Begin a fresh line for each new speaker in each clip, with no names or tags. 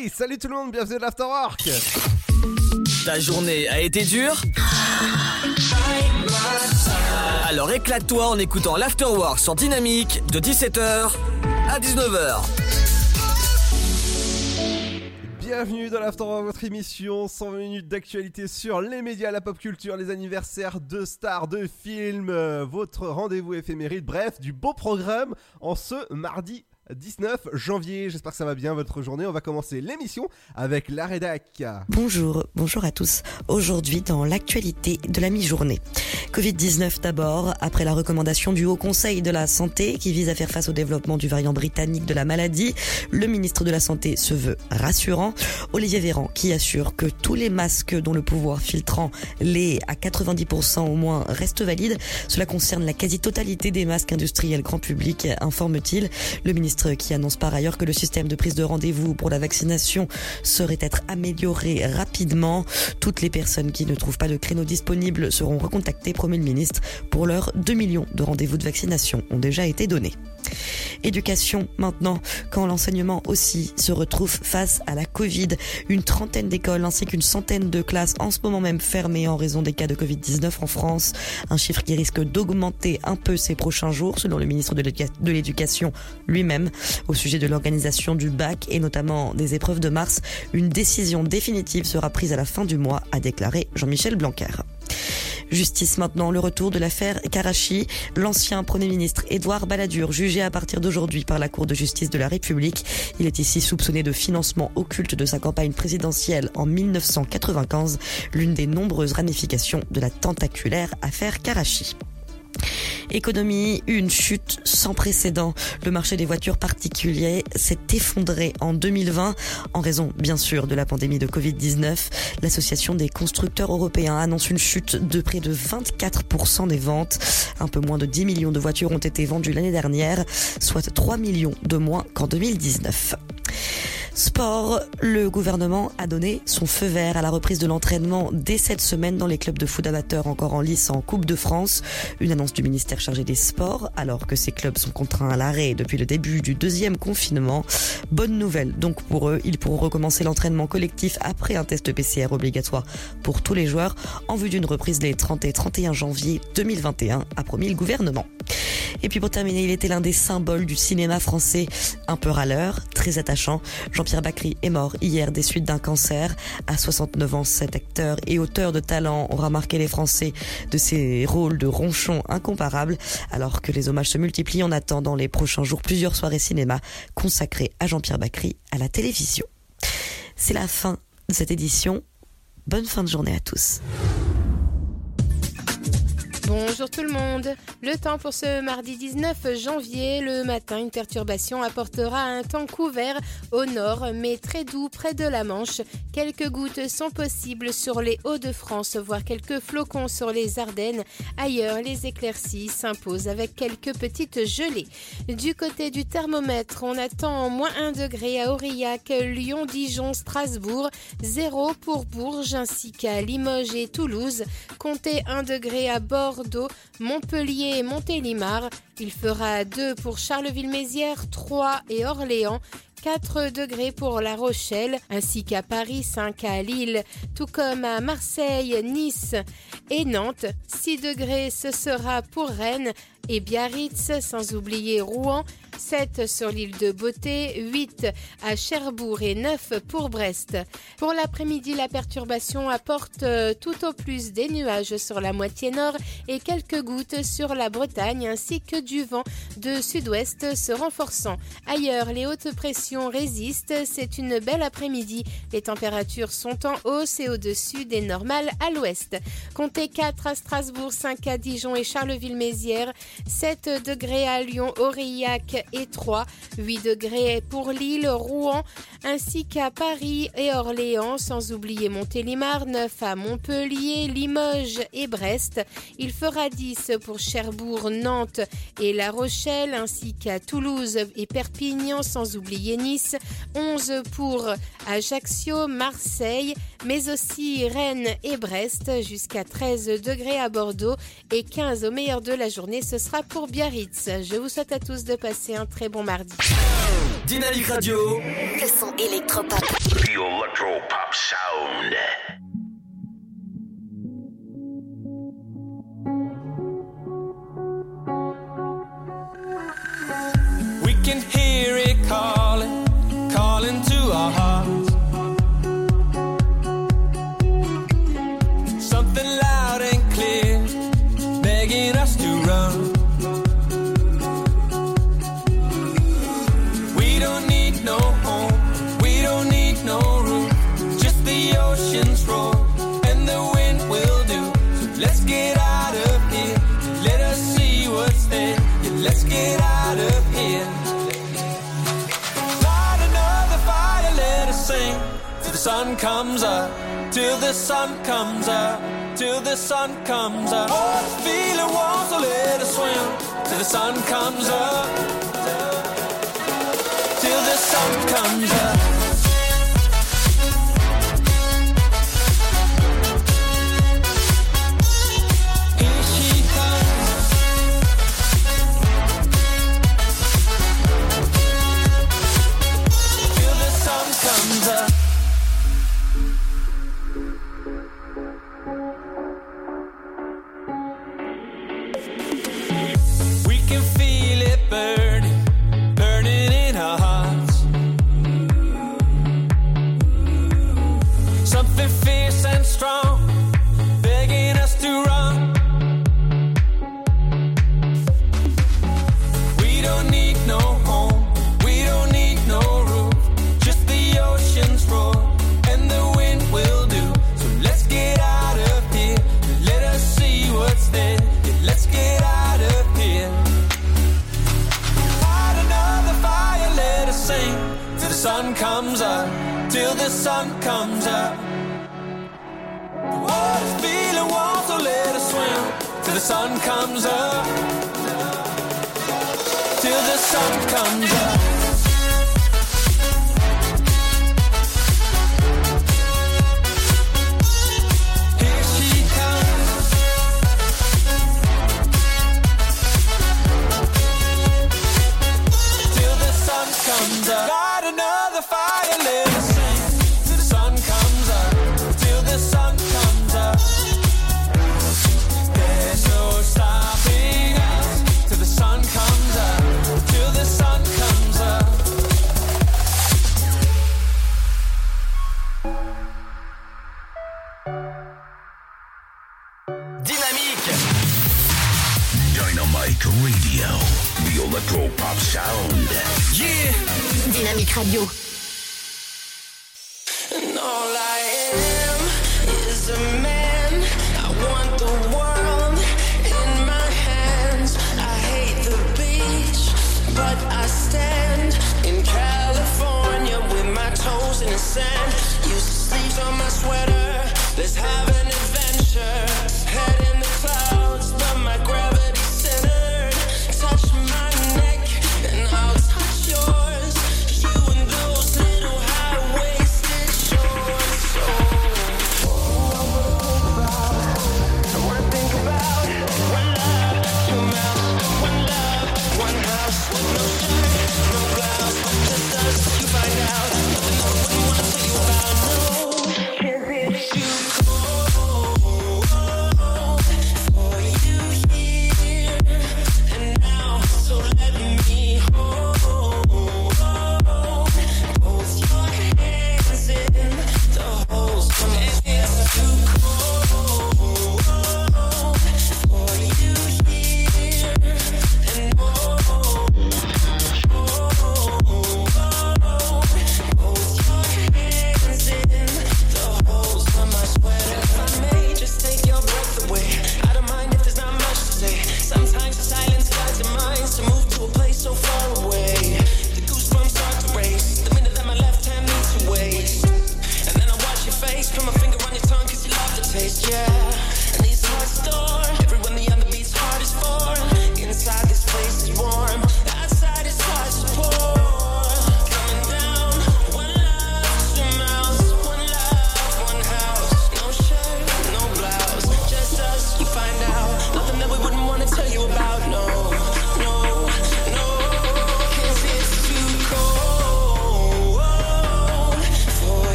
Hey, salut tout le monde, bienvenue à l'Afterwork
Ta journée a été dure Alors éclate-toi en écoutant l'Afterwork sur Dynamique de 17h à 19h.
Bienvenue dans l'Afterwork, votre émission 120 minutes d'actualité sur les médias, la pop culture, les anniversaires de stars, de films, euh, votre rendez-vous éphéméride, bref, du beau programme en ce mardi 19 janvier. J'espère que ça va bien votre journée. On va commencer l'émission avec la rédac.
Bonjour, bonjour à tous. Aujourd'hui dans l'actualité de la mi-journée. Covid-19 d'abord, après la recommandation du Haut Conseil de la Santé qui vise à faire face au développement du variant britannique de la maladie, le ministre de la Santé se veut rassurant. Olivier Véran qui assure que tous les masques dont le pouvoir filtrant les à 90% au moins restent valides. Cela concerne la quasi-totalité des masques industriels grand public, informe-t-il. Le ministre qui annonce par ailleurs que le système de prise de rendez-vous pour la vaccination serait être amélioré rapidement. Toutes les personnes qui ne trouvent pas de créneau disponible seront recontactées, promet le ministre. Pour l'heure, 2 millions de rendez-vous de vaccination ont déjà été donnés. Éducation maintenant, quand l'enseignement aussi se retrouve face à la Covid. Une trentaine d'écoles ainsi qu'une centaine de classes en ce moment même fermées en raison des cas de Covid-19 en France. Un chiffre qui risque d'augmenter un peu ces prochains jours selon le ministre de l'Éducation lui-même au sujet de l'organisation du bac et notamment des épreuves de mars. Une décision définitive sera prise à la fin du mois, a déclaré Jean-Michel Blanquer. Justice maintenant, le retour de l'affaire Karachi. L'ancien Premier ministre Édouard Balladur, jugé à partir d'aujourd'hui par la Cour de justice de la République. Il est ici soupçonné de financement occulte de sa campagne présidentielle en 1995, l'une des nombreuses ramifications de la tentaculaire affaire Karachi. Économie, une chute sans précédent. Le marché des voitures particulières s'est effondré en 2020 en raison, bien sûr, de la pandémie de Covid-19. L'association des constructeurs européens annonce une chute de près de 24% des ventes. Un peu moins de 10 millions de voitures ont été vendues l'année dernière, soit 3 millions de moins qu'en 2019. Sport, le gouvernement a donné son feu vert à la reprise de l'entraînement dès cette semaine dans les clubs de foot amateurs encore en lice en Coupe de France. Une annonce du ministère chargé des Sports alors que ces clubs sont contraints à l'arrêt depuis le début du deuxième confinement. Bonne nouvelle donc pour eux, ils pourront recommencer l'entraînement collectif après un test PCR obligatoire pour tous les joueurs en vue d'une reprise les 30 et 31 janvier 2021, a promis le gouvernement. Et puis pour terminer, il était l'un des symboles du cinéma français, un peu râleur, très Jean-Pierre Bacry est mort hier des suites d'un cancer. À 69 ans, cet acteur et auteur de talent aura marqué les Français de ses rôles de ronchon incomparables, alors que les hommages se multiplient. On attend dans les prochains jours plusieurs soirées cinéma consacrées à Jean-Pierre Bacry à la télévision. C'est la fin de cette édition. Bonne fin de journée à tous.
Bonjour tout le monde. Le temps pour ce mardi 19 janvier. Le matin, une perturbation apportera un temps couvert au nord, mais très doux près de la Manche. Quelques gouttes sont possibles sur les Hauts-de-France, voire quelques flocons sur les Ardennes. Ailleurs, les éclaircies s'imposent avec quelques petites gelées. Du côté du thermomètre, on attend moins 1 degré à Aurillac, Lyon, Dijon, Strasbourg, 0 pour Bourges ainsi qu'à Limoges et Toulouse. Comptez 1 degré à bord Montpellier et Montélimar. Il fera 2 pour Charleville-Mézières, 3 et Orléans. 4 degrés pour La Rochelle, ainsi qu'à Paris, 5 à Lille, tout comme à Marseille, Nice et Nantes. 6 degrés, ce sera pour Rennes et Biarritz, sans oublier Rouen. 7 sur l'île de Beauté, 8 à Cherbourg et 9 pour Brest. Pour l'après-midi, la perturbation apporte euh, tout au plus des nuages sur la moitié nord et quelques gouttes sur la Bretagne ainsi que du vent de sud-ouest se renforçant. Ailleurs, les hautes pressions résistent. C'est une belle après-midi. Les températures sont en hausse et au-dessus des normales à l'ouest. Comptez 4 à Strasbourg, 5 à Dijon et Charleville-Mézières, 7 degrés à Lyon, Aurillac et 3, 8 degrés pour Lille, Rouen, ainsi qu'à Paris et Orléans, sans oublier Montélimar, 9 à Montpellier, Limoges et Brest. Il fera 10 pour Cherbourg, Nantes et La Rochelle, ainsi qu'à Toulouse et Perpignan, sans oublier Nice, 11 pour Ajaccio, Marseille, mais aussi Rennes et Brest, jusqu'à 13 degrés à Bordeaux et 15 au meilleur de la journée, ce sera pour Biarritz. Je vous souhaite à tous de passer un très bon mardi.
Dynamique Radio.
Le son électropop.
The electropop sound.
We can hear it. sun comes up, till the sun comes up, till the sun comes up. Oh, the feeling wants a little swim, till the sun comes up, till the sun comes up. the sun comes up. The water's feeling warm, so let us swim till the sun comes up. Till the sun comes up. Light another fire, let
Dynamique
Radio.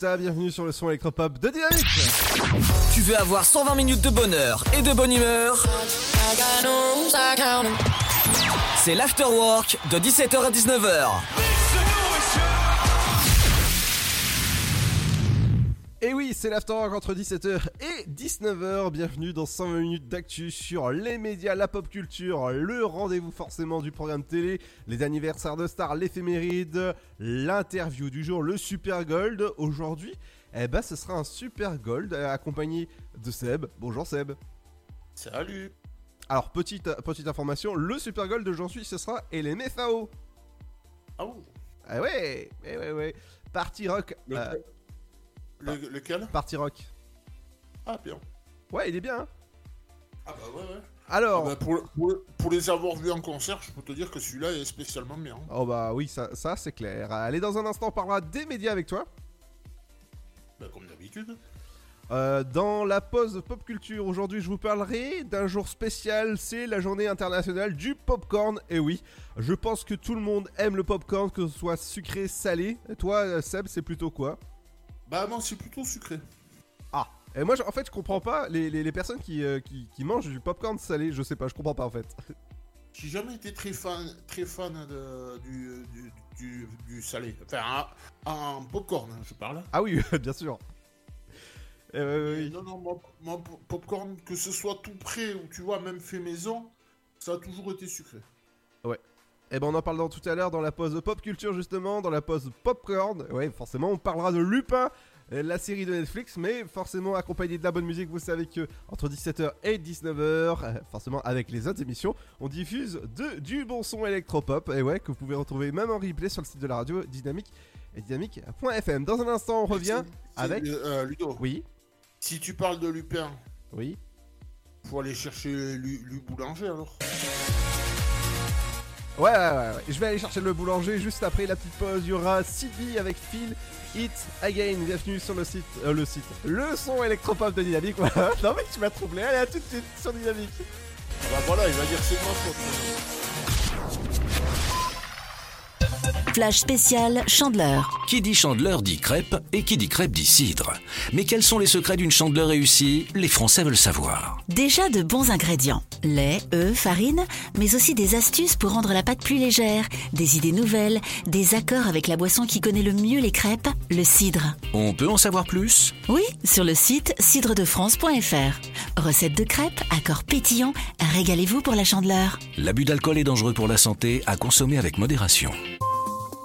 Bienvenue sur le son électropop de Dynamique
Tu veux avoir 120 minutes de bonheur et de bonne humeur? C'est l'afterwork de 17h à 19h.
Et oui, c'est l'afterwork entre 17h et 19h, bienvenue dans 120 minutes d'actu sur les médias, la pop culture, le rendez-vous forcément du programme télé, les anniversaires de stars, l'éphéméride, l'interview du jour, le Super Gold. Aujourd'hui, eh ben, ce sera un Super Gold euh, accompagné de Seb. Bonjour Seb.
Salut
Alors, petite, petite information, le Super Gold d'aujourd'hui, ce sera LMFAO.
Ah ouh.
Ah ouais, ouais, ouais, ouais. Party rock.
Le-
euh,
Le- lequel?
Party rock.
Ah bien.
Ouais, il est bien. hein.
Ah bah ouais ouais.
Alors.
Ah bah, pour, pour- pour les avoir vus en concert, je peux te dire que celui-là est spécialement bien.
Oh bah oui, ça, ça c'est clair. Allez, dans un instant, on parlera des médias avec toi.
Bah, comme d'habitude.
Euh, dans la pause pop culture, aujourd'hui, je vous parlerai d'un jour spécial. C'est la journée internationale du popcorn. Et oui, je pense que tout le monde aime le popcorn, que ce soit sucré, salé. Et toi, euh, Seb, c'est plutôt quoi?
Bah moi c'est plutôt sucré.
Et moi, en fait, je comprends pas les, les- les personnes qui, euh, qui, qui mangent du popcorn salé. Je sais pas, je comprends pas en fait.
J'ai jamais été très fan, très fan de, du, du, du, du salé. Enfin, en, popcorn, hein, je parle.
Ah oui, bien sûr. Euh, oui.
Non, non, po- popcorn, que ce soit tout prêt ou tu vois, même fait maison, ça a toujours été sucré.
Eh ben on en parle dans tout à l'heure dans la pause pop culture justement, dans la pause popcorn. Ouais, forcément on parlera de Lupin, la série de Netflix, mais forcément accompagné de la bonne musique. Vous savez que entre 17h et 19h, euh, forcément avec les autres émissions, on diffuse de, du bon son électropop. Et ouais, que vous pouvez retrouver même en replay sur le site de la radio Dynamique et dynamique.fm. Dans un instant on revient avec.
euh, Ludo,
Oui,
si tu parles de Lupin,
oui.
faut aller chercher Lu, Lu Boulanger alors.
Ouais, ouais, ouais. Je vais aller chercher le boulanger juste après la petite pause. Il y aura Sylvie avec Phil It Again. Bienvenue sur le site, euh, le site, le son électropop de Dynamique. Non mais tu m'as troublé. Allez, à tout de suite sur Dynamique.
Ah bah voilà, il va dire c'est faute.
Flash spécial Chandeleur.
Qui dit chandeleur dit crêpe et qui dit crêpe dit cidre. Mais quels sont les secrets d'une chandeleur réussie? Les Français veulent savoir.
Déjà de bons ingrédients. Lait, œufs, farine, mais aussi des astuces pour rendre la pâte plus légère, des idées nouvelles, des accords avec la boisson qui connaît le mieux les crêpes, le cidre.
On peut en savoir plus?
Oui, sur le site cidredefrance.fr. Recette de crêpes, accords pétillants, régalez-vous pour la chandeleur.
L'abus d'alcool est dangereux pour la santé, à consommer avec modération.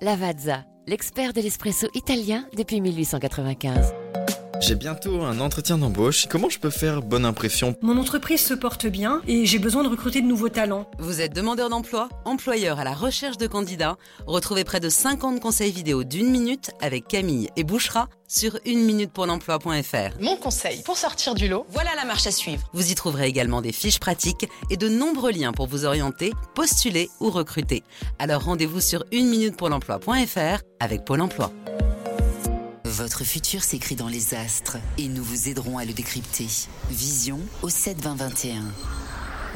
Lavazza, l'expert de l'espresso italien depuis 1895.
J'ai bientôt un entretien d'embauche. Comment je peux faire bonne impression?
Mon entreprise se porte bien et j'ai besoin de recruter de nouveaux talents.
Vous êtes demandeur d'emploi, employeur à la recherche de candidats Retrouvez près de 50 conseils vidéo d'une minute avec Camille et Bouchera sur une-minute-pour-l'emploi.fr.
Mon conseil pour sortir du lot, voilà la marche à suivre.
Vous y trouverez également des fiches pratiques et de nombreux liens pour vous orienter, postuler ou recruter. Alors rendez-vous sur une-minute-pour-l'emploi.fr avec Pôle emploi.
Votre futur s'écrit dans les astres et nous vous aiderons à le décrypter. Vision au 7 20 21.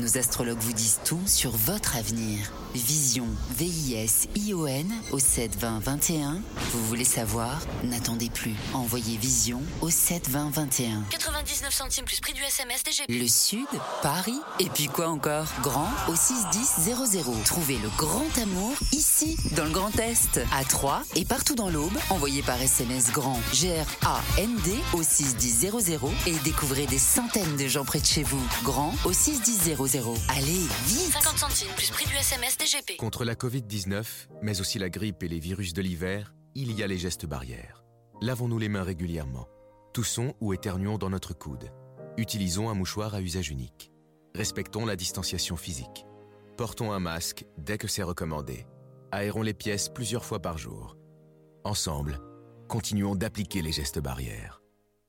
Nos astrologues vous disent tout sur votre avenir. Vision, V-I-S-I-O-N au 7 20 21. Vous voulez savoir? N'attendez plus. Envoyez Vision au 7 20 21.
99 centimes plus prix du SMS DGP.
Le Sud, Paris, et puis quoi encore? Grand au 61000. Trouvez le grand amour ici, dans le Grand Est, à Troyes et partout dans l'Aube. Envoyez par SMS grand G-R-A-N-D au 61000 et découvrez des centaines de gens près de chez vous. Grand au 61000. Allez, vite
50 centimes plus prix du SMS
Contre la Covid-19, mais aussi la grippe et les virus de l'hiver, il y a les gestes barrières. Lavons-nous les mains régulièrement. Toussons ou éternuons dans notre coude. Utilisons un mouchoir à usage unique. Respectons la distanciation physique. Portons un masque dès que c'est recommandé. Aérons les pièces plusieurs fois par jour. Ensemble, continuons d'appliquer les gestes barrières.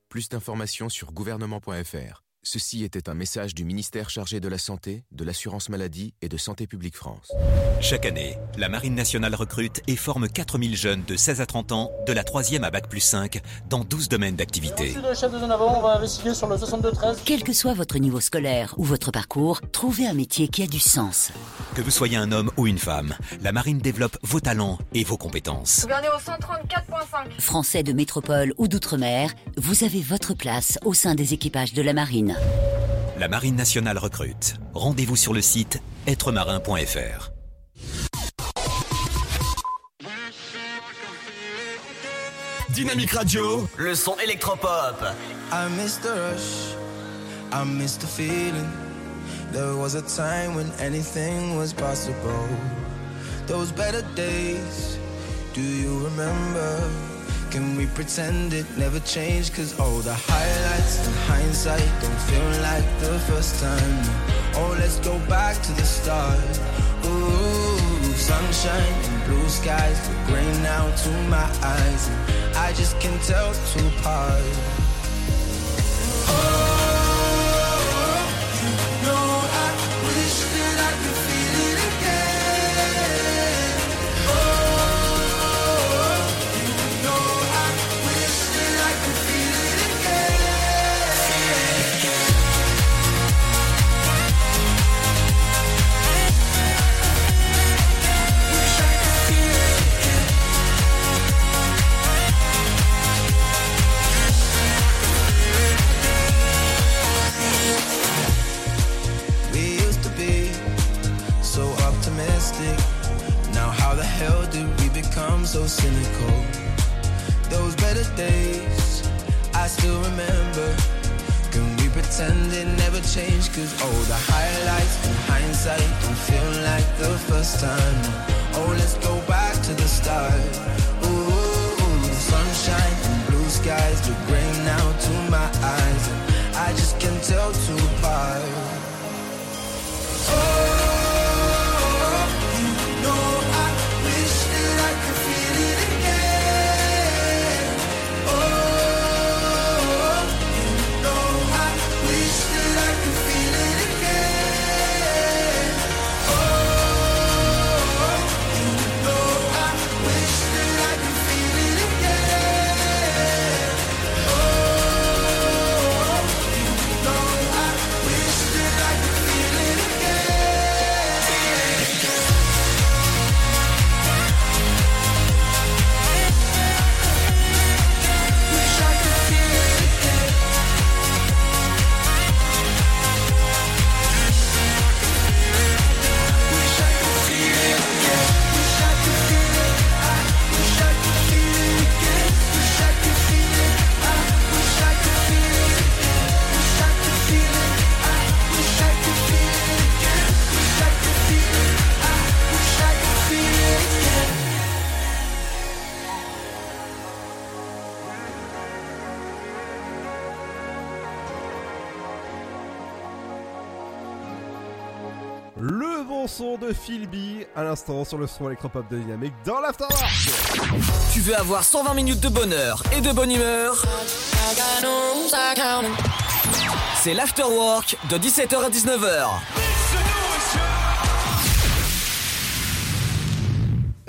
Plus d'informations sur gouvernement.fr. Ceci était un message du ministère chargé de la Santé, de l'Assurance Maladie et de Santé Publique France.
Chaque année, la Marine nationale recrute et forme 4000 jeunes de 16 à 30 ans, de la 3e à Bac plus 5, dans 12 domaines d'activité.
Monsieur le chef de zone avant, on va investiguer sur le 62-13.
Quel que soit votre niveau scolaire ou votre parcours, trouvez un métier qui a du sens.
Que vous soyez un homme ou une femme, la Marine développe vos talents et vos compétences.
Au 134.5.
Français de métropole ou d'outre-mer, vous avez votre place au sein des équipages de la Marine.
La Marine nationale recrute. Rendez-vous sur le site êtremarin.fr.
Dynamique Radio, le son électropop.
I miss the rush, I miss the feeling. There was a time when anything was possible. Those better days, do you remember? Can we pretend it never changed? Cause all the highlights and hindsight don't feel like the first time. Oh, let's go back to the start. Ooh, sunshine and blue skies look gray now to my eyes. And I just can't tell two apart. No, oh. Cynical? Those better days, I still remember. Can we pretend it never changed? Cause oh, the highlights in hindsight don't feel like the first time. Oh, let's go back to the start. Ooh, sunshine and blue skies look gray now to my eyes. And I just can't tell two apart. Oh,
l'instant sur le son électropop de Dynamique dans l'Afterwork.
Tu veux avoir 120 minutes de bonheur et de bonne humeur? C'est l'Afterwork de 17h à 19h.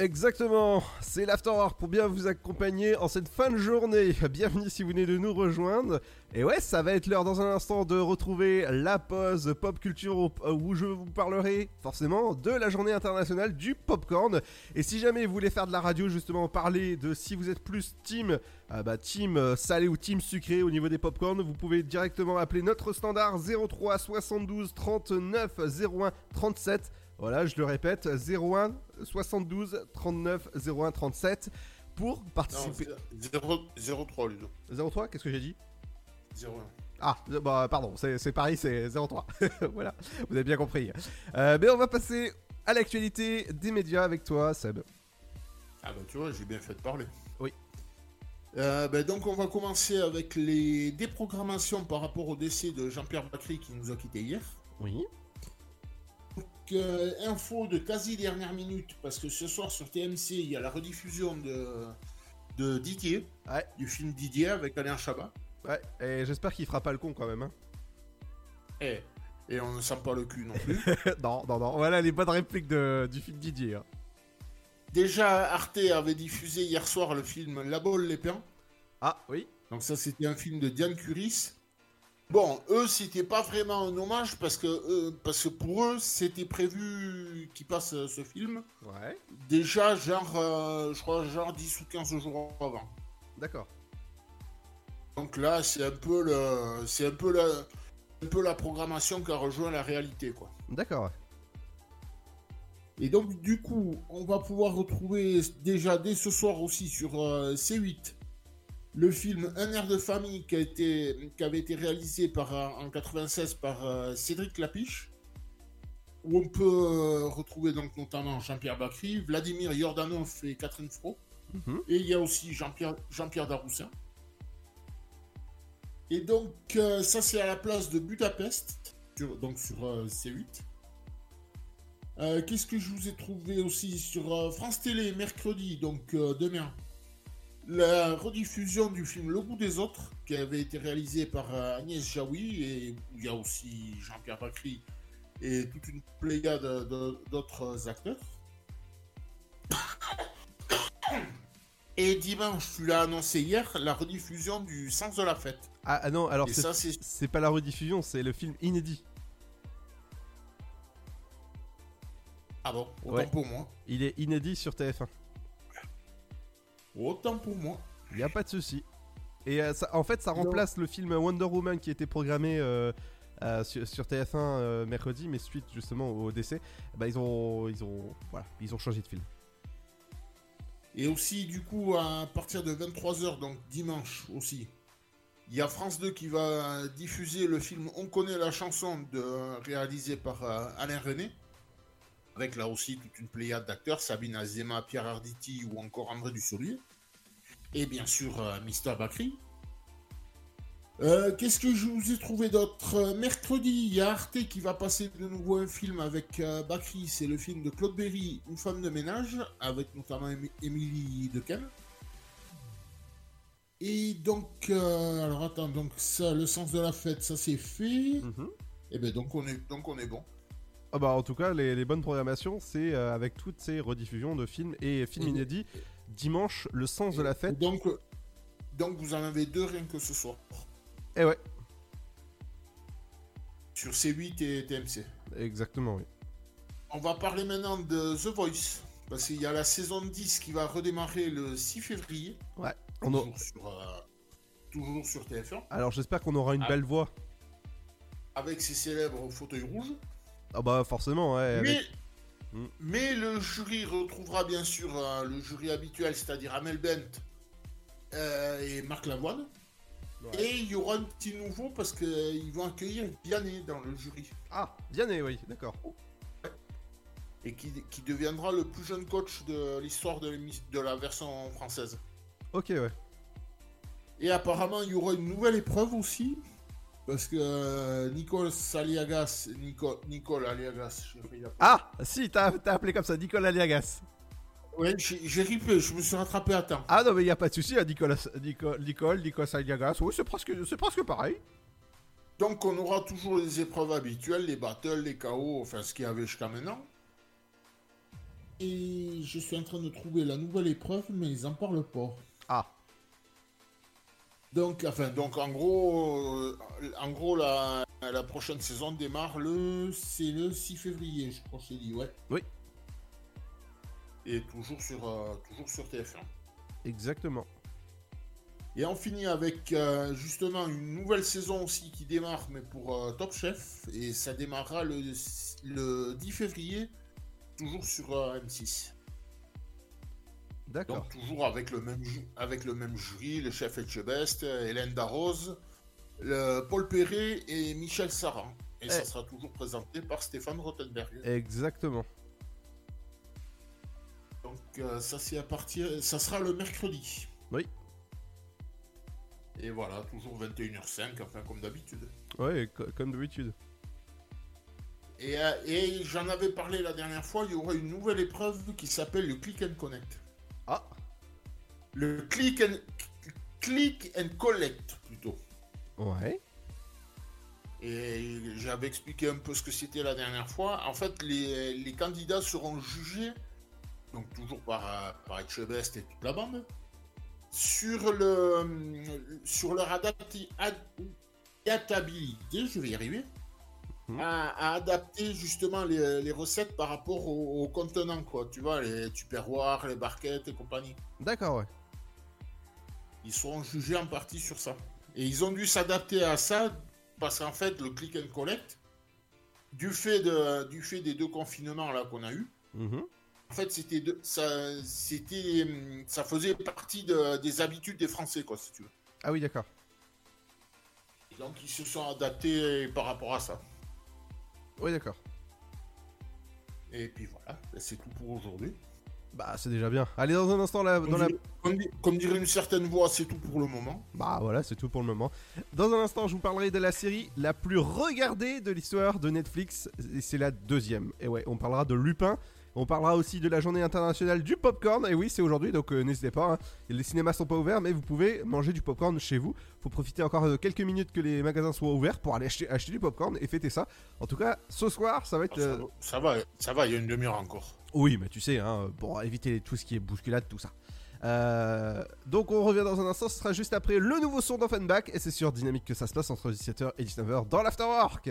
Exactement, c'est l'Afterwork pour bien vous accompagner en cette fin de journée. Bienvenue si vous venez de nous rejoindre. Et ouais, ça va être l'heure dans un instant de retrouver la pause pop culture où- où je vous parlerai forcément de la journée internationale du popcorn. Et si jamais vous voulez faire de la radio, justement parler de si vous êtes plus team, ah bah, team euh, salé ou team sucré au niveau des popcorn, vous pouvez directement appeler notre standard 03 72 39 01 37. Voilà, je le répète, 01 72 39 01 37 pour participer.
03, Ludo.
03, qu'est-ce que j'ai dit?
01.
Ah, euh, bah pardon, c'est c'est pareil, c'est 03. voilà, vous avez bien compris. Euh, mais on va passer à l'actualité des médias avec toi, Seb.
Ah bah tu vois, j'ai bien fait de parler.
Oui.
Euh, bah, donc on va commencer avec les déprogrammations par rapport au décès de Jean-Pierre Bacry qui nous a quittés hier.
Oui.
Euh, info de quasi dernière minute, parce que ce soir sur TMC, il y a la rediffusion de, de Didier, du film Didier avec Alain Chabat.
Ouais, et j'espère qu'il fera pas le con quand même. Hein.
Eh, et on ne sent pas le cul non plus.
non, non, non. Voilà les bonnes répliques de, du film Didier. hein.
Déjà, Arte avait diffusé hier soir le film La Balle les Pins.
Ah, oui.
Donc ça, c'était un film de Diane Curis. Bon, eux, c'était pas vraiment un hommage parce que, euh, parce que pour eux, c'était prévu qu'ils passent euh, ce film.
Ouais.
Déjà, genre, euh, je crois, genre 10 ou 15 jours avant.
D'accord.
Donc là, c'est un peu le, c'est un peu la, un peu la programmation qui a rejoint la réalité, quoi.
D'accord.
Et donc, du coup, on va pouvoir retrouver déjà dès ce soir aussi sur euh, C8 le film Un air de famille qui, a été, qui avait été réalisé par, euh, en 96 par euh, Cédric Lapiche, où on peut euh, retrouver donc notamment Jean-Pierre Bacry, Vladimir Yordanov et Catherine Fro.
Mhm.
Et il y a aussi Jean-Pierre Daroussin. Et donc, ça, c'est à la place de Budapest, sur- donc sur euh, C8. Euh, Qu'est-ce que je vous ai trouvé aussi sur France Télé, mercredi, donc demain? La rediffusion du film Le goût des autres, qui avait été réalisé par euh, Agnès Jaoui, et il y a aussi Jean-Pierre Bacry et toute une pléiade de- d'autres acteurs. Et dimanche, tu l'as annoncé hier, la rediffusion du Sens de la fête.
Ah, ah non, alors c'est
ça, c'est-
c'est pas la rediffusion, c'est le film inédit.
Ah bon, autant
Ouais.
pour moi.
Il est inédit sur TF1.
Autant pour moi.
Il y a pas de souci. Et euh, ça- en fait, ça remplace le film Wonder Woman qui était programmé euh, euh, sur, sur TF1 euh, mercredi, mais suite justement au décès, bah ils ont, ils ont, voilà, ils ont changé de film.
Et aussi, du coup, à partir de 23h, donc dimanche aussi, il y a France 2 qui va diffuser le film On connaît la chanson de, réalisé par euh, Alain René. Avec là aussi toute une pléiade d'acteurs, Sabine Azema, Pierre Arditi ou encore André Dussolier. Et bien sûr, euh, Mister Bakri. Euh, Qu'est-ce que je vous ai trouvé d'autre? Euh, Mercredi, il y a Arte qui va passer de nouveau un film avec Bakri. C'est le film de Claude Berry, Une femme de ménage, avec notamment Émi- Émilie Dequesne. Et donc, alors attends, donc ça, le sens de la fête, ça c'est fait. Et ben donc on est, donc on est bon.
Ah bah en tout cas, les, les bonnes programmations, c'est avec toutes ces rediffusions de films et films
Et-
inédits. Dimanche, le sens de la fête.
Donc, donc vous en avez deux rien que ce soir.
Et ouais,
Sur C8 et TMC.
exactement, oui.
On va parler maintenant de The Voice. Parce qu'il y a la saison 10 qui va redémarrer le 6 février.
Ouais, on a-
toujours, sur, euh, toujours sur TF1.
Alors j'espère qu'on aura une
Ah.
belle voix.
Avec ses célèbres fauteuils rouges.
Ah bah forcément, ouais.
Mais,
avec- Mm.
mais le jury retrouvera bien sûr euh, le jury habituel, c'est-à-dire Amel Bent euh, et Marc Lavoine. Et il y aura un petit nouveau parce qu'ils vont accueillir Vianney dans le jury.
Ah, Vianney, oui, d'accord.
Et qui, qui deviendra le plus jeune coach de l'histoire de la version française.
Ok, ouais.
Et apparemment, il y aura une nouvelle épreuve aussi. Parce que euh, Nicole Saliagas, Nicole, Nicole Aliagas, l'appeler.
Ah, si, t'as appelé comme ça, Nicolas Aliagas.
Ouais, j'ai ripé, je me suis rattrapé à temps.
Ah non, mais il y a pas de souci, hein, Nicolas, Nicole, Nicole, Nicolas Aliagas. Oui, c'est presque, presque pareil.
Donc on aura toujours les épreuves habituelles, les battles, les KO, enfin ce qu'il y avait jusqu'à maintenant. Et je suis en train de trouver la nouvelle épreuve, mais ils en parlent pas.
Ah.
Donc, enfin, donc en gros, euh, en gros la, la prochaine saison démarre le, c'est le 6 février, je crois que c'est dit, ouais.
Oui.
Et toujours sur, euh, toujours sur TF1.
Exactement.
Et on finit avec euh, justement une nouvelle saison aussi qui démarre, mais pour euh, Top Chef. Et ça démarrera le, le 10 février, toujours sur euh, M6.
D'accord.
Donc toujours avec le même, avec le même jury, le chef Etchebest, Hélène Darroze, le Paul Perret et Michel Saran. Et ça
Eh.
sera toujours présenté par Stéphane Rottenberg.
Exactement.
Donc euh, ça c'est à partir, ça sera le mercredi.
Oui.
Et voilà, toujours 21h05, enfin comme d'habitude.
Ouais, co- comme d'habitude.
Et, euh, et j'en avais parlé la dernière fois, il y aura une nouvelle épreuve qui s'appelle le Click and Connect.
Ah
Le Click and, click and Collect, plutôt.
Ouais.
Et j'avais expliqué un peu ce que c'était la dernière fois. En fait, les, les candidats seront jugés, donc toujours par, par Etchebest et toute la bande, sur, le, sur leur adaptabilité, je vais y arriver, à, à adapter justement les, les recettes par rapport au, au contenant, quoi. Tu vois, les tupperwares, les barquettes et compagnie.
D'accord, ouais.
Ils seront jugés en partie sur ça. Et ils ont dû s'adapter à ça parce qu'en fait, le click and collect, du fait, de, du fait des deux confinements là qu'on a eu,
Mhm.
en fait, c'était de- ça, c'était, ça faisait partie de- des habitudes des Français, quoi, si tu veux.
Ah oui, d'accord.
Et donc, ils se sont adaptés par rapport à ça.
Oui, d'accord.
Et puis voilà, c'est tout pour aujourd'hui.
Bah, c'est déjà bien. Allez, dans un instant, là, dans la...
Comme, di- comme di- comme dirait une certaine voix, c'est tout pour le moment.
Bah voilà, c'est tout pour le moment. Dans un instant, je vous parlerai de la série la plus regardée de l'histoire de Netflix. Et c'est la deuxième. Et ouais, on parlera de Lupin. On parlera aussi de la journée internationale du popcorn. Et oui, c'est aujourd'hui, donc euh, n'hésitez pas. hein. Les cinémas sont pas ouverts, mais vous pouvez manger du popcorn chez vous. Faut profiter encore de quelques minutes que les magasins soient ouverts pour aller acheter, acheter du popcorn et fêter ça. En tout cas, ce soir, ça va être. euh,
Ça va, ça va, il y a une demi-heure encore.
oui, mais tu sais, hein, pour éviter tout ce qui est bousculade, tout ça. Euh, donc on revient dans un instant, ce sera juste après le nouveau son d'Offenbach et c'est sur Dynamique que ça se passe entre 17h et 19h dans l'Afterwork.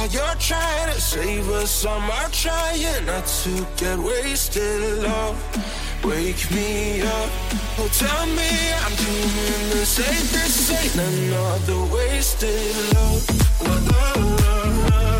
While you're trying to save us, I'm trying not to get wasted. Love, wake me up. Oh, tell me I'm same. This ain't another wasted love. La, la, la,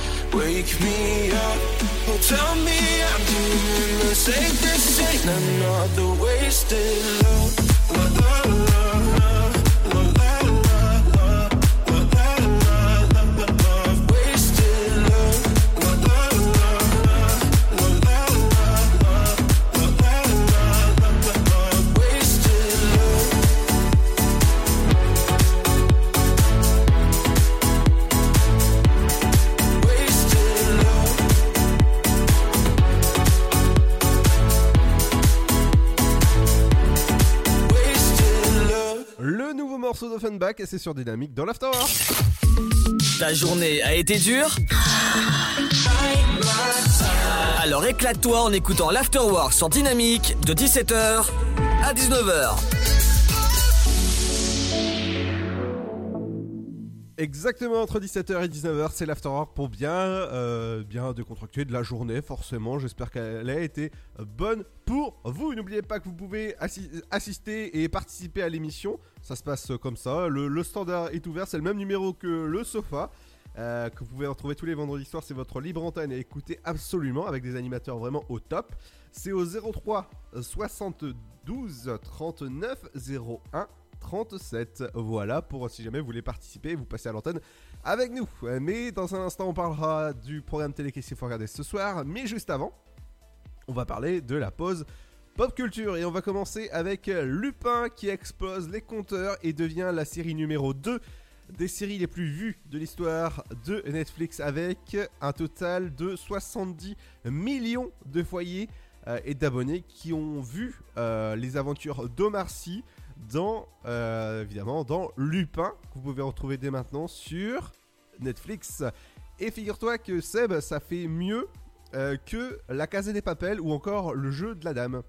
wake me up. Oh, tell me I'm doing the same. This ain't another wasted love. La, la, la,
morceau d'Offenbach et c'est sur Dynamique dans l'Afterwork.
Ta journée a été dure Alors éclate-toi en écoutant l'Afterwork sur Dynamique de 17h à 19h.
Exactement entre 17h et 19h, c'est l'afterwork pour bien, euh, bien décontracter de la journée, forcément. J'espère qu'elle a été bonne pour vous. N'oubliez pas que vous pouvez assi- assister et participer à l'émission. Ça se passe comme ça. Le, le standard est ouvert, c'est le même numéro que le sofa. euh, que vous pouvez retrouver tous les vendredis soirs, c'est votre libre antenne et écoutez absolument avec des animateurs vraiment au top. C'est au 03 72 39 01 37. Voilà pour si jamais vous voulez participer, vous passez à l'antenne avec nous. Euh, Mais dans un instant, on parlera du programme télé qu'il faut regarder ce soir. Mais juste avant, on va parler de la pause pop culture. Et on va commencer avec Lupin qui explose les compteurs et devient la série numéro 2 des séries les plus vues de l'histoire de Netflix avec un total de 70 millions de foyers euh, et d'abonnés qui ont vu euh, les aventures d'Omar Sy dans, euh, évidemment, dans Lupin, que vous pouvez retrouver dès maintenant sur Netflix. Et figure-toi que Seb, ça fait mieux euh, que La Casa des Papels ou encore Le Jeu de la Dame.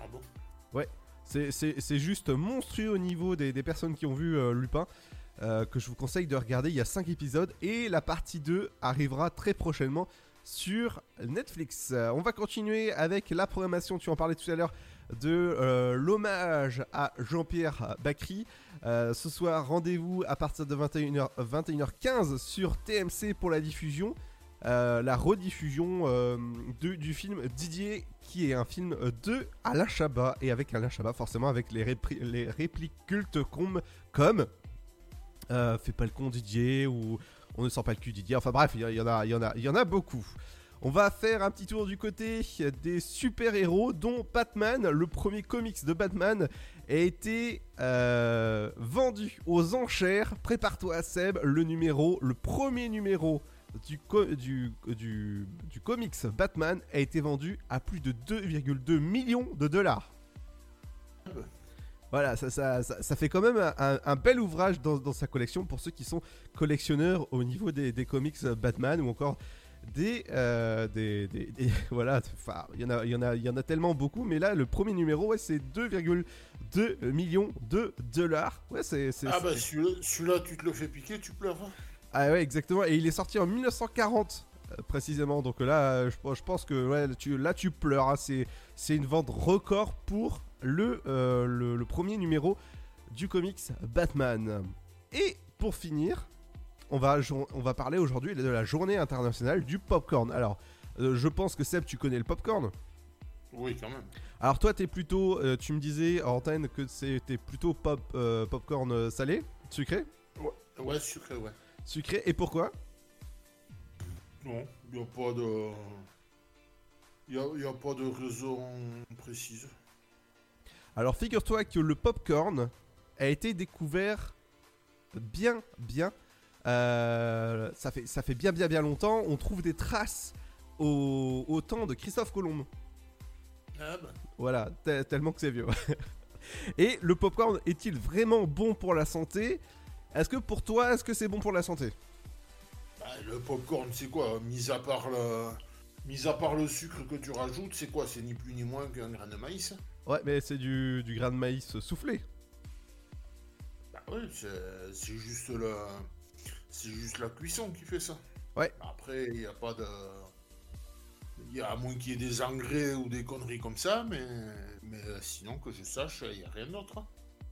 Ah bon?
Ouais, c'est- juste monstrueux au niveau des, des personnes qui ont vu euh, Lupin. que je vous conseille de regarder. Il y a 5 épisodes et la partie 2 arrivera très prochainement sur Netflix. On va continuer avec la programmation, tu en parlais tout à l'heure, de euh, l'hommage à Jean-Pierre Bacry. Euh, ce soir, rendez-vous à partir de 21h, 21h15 sur TMC pour la diffusion. euh, la rediffusion du film Didier, qui est un film de Alain Chabat, et avec Alain Chabat, forcément, avec les, répliques cultes comme, Fais pas le con Didier, ou On ne sent pas le cul Didier, enfin bref, il y en a beaucoup. On va faire un petit tour du côté des super-héros, dont Batman, le premier comics de Batman, a été euh, vendu aux enchères. Prépare-toi Seb, le numéro, le premier numéro du, co- du, du, du comics Batman a été vendu à plus de 2,2 millions de dollars. Voilà, ça, fait quand même un, bel ouvrage dans, sa collection pour ceux qui sont collectionneurs au niveau des comics Batman ou encore des, euh, des, des- des- voilà, enfin, il y en a, il y en a, il y en a tellement beaucoup, mais là, le premier numéro, ouais, c'est 2,2 millions de dollars. Ouais, c'est,
Ah bah celui-là, tu te le fais piquer, tu pleures. hein.
ah ouais, exactement. Et il est sorti en 1940 euh, précisément. Donc là, je, je pense que ouais, tu, là tu pleures. hein. C'est, c'est une vente record pour le, euh, le, le premier numéro du comics Batman. Et pour finir, on va, on va parler aujourd'hui de la journée internationale du popcorn. Alors, euh, je pense que Seb, tu connais le popcorn.
Oui, quand même.
Alors toi, t'es plutôt, euh, tu me disais en antenne que c'était plutôt pop, euh, popcorn euh, salé, sucré,
Ouais, ouais sucré, ouais.
sucré. Et pourquoi?
Non, il n'y a pas de... A, y a pas de raison précise.
Alors figure-toi que le popcorn a été découvert bien, bien. Euh, ça, fait, ça fait bien, bien, bien longtemps. On trouve des traces au, au temps de Christophe Colomb.
Ah bah.
Voilà, te- tellement que c'est vieux. Et le popcorn est-il vraiment bon pour la santé? Est-ce que pour toi, est-ce que c'est bon pour la santé?
Bah, le popcorn, c'est quoi? Mis à part le... Mis à part le sucre que tu rajoutes, c'est quoi? C'est ni plus ni moins qu'un grain de maïs?
Ouais, mais c'est du, du grain de maïs soufflé.
Bah oui, c'est juste la... C'est juste la cuisson qui fait ça.
Ouais.
Après, il n'y a pas de... Il y a à moins qu'il y ait des engrais ou des conneries comme ça, mais, mais euh, sinon que je sache, il n'y a rien d'autre. hein.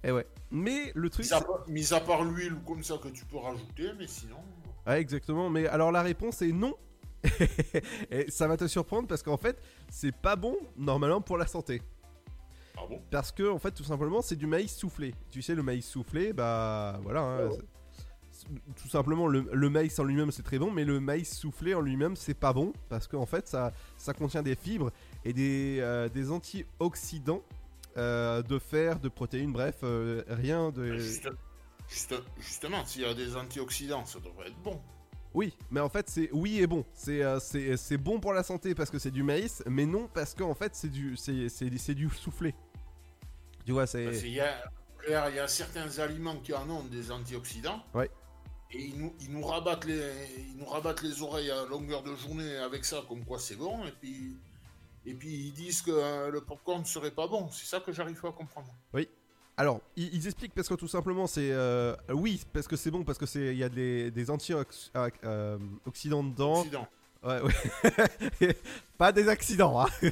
Et ouais. Mais le truc.
Mis à,
c'est-
part- mis à part l'huile ou comme ça que tu peux rajouter, mais sinon...
Ouais, exactement. Mais alors la réponse est non. Et ça va te surprendre parce qu'en fait, c'est pas bon normalement pour la santé.
Ah bon?
Parce que en fait, tout simplement, c'est du maïs soufflé. Tu sais, le maïs soufflé, bah voilà. hein. Tout simplement, le, le maïs en lui-même c'est très bon, mais le maïs soufflé en lui-même c'est pas bon parce qu'en fait, ça, ça contient des fibres et des, euh, des antioxydants euh, de fer, de protéines, bref, euh, rien de.
Juste- juste- justement, s'il y a des antioxydants, ça devrait être bon.
Oui, mais en fait, c'est oui et bon. C'est bon pour la santé parce que c'est du maïs, mais non parce qu'en fait, c'est du c'est du soufflé. Tu vois, c'est
il y a certains aliments qui en ont des antioxydants.
ouais.
Et ils nous, ils nous rabattent les, ils nous rabattent les oreilles à longueur de journée avec ça, comme quoi c'est bon. Et puis, et puis ils disent que euh, le popcorn serait pas bon. C'est ça que j'arrive pas à comprendre.
Oui. Alors, ils, ils expliquent parce que tout simplement, c'est euh, oui parce que c'est bon parce que c'est il y a des des antioxydants dedans.
Oxydants.
Ouais, ouais. pas des accidents, hein.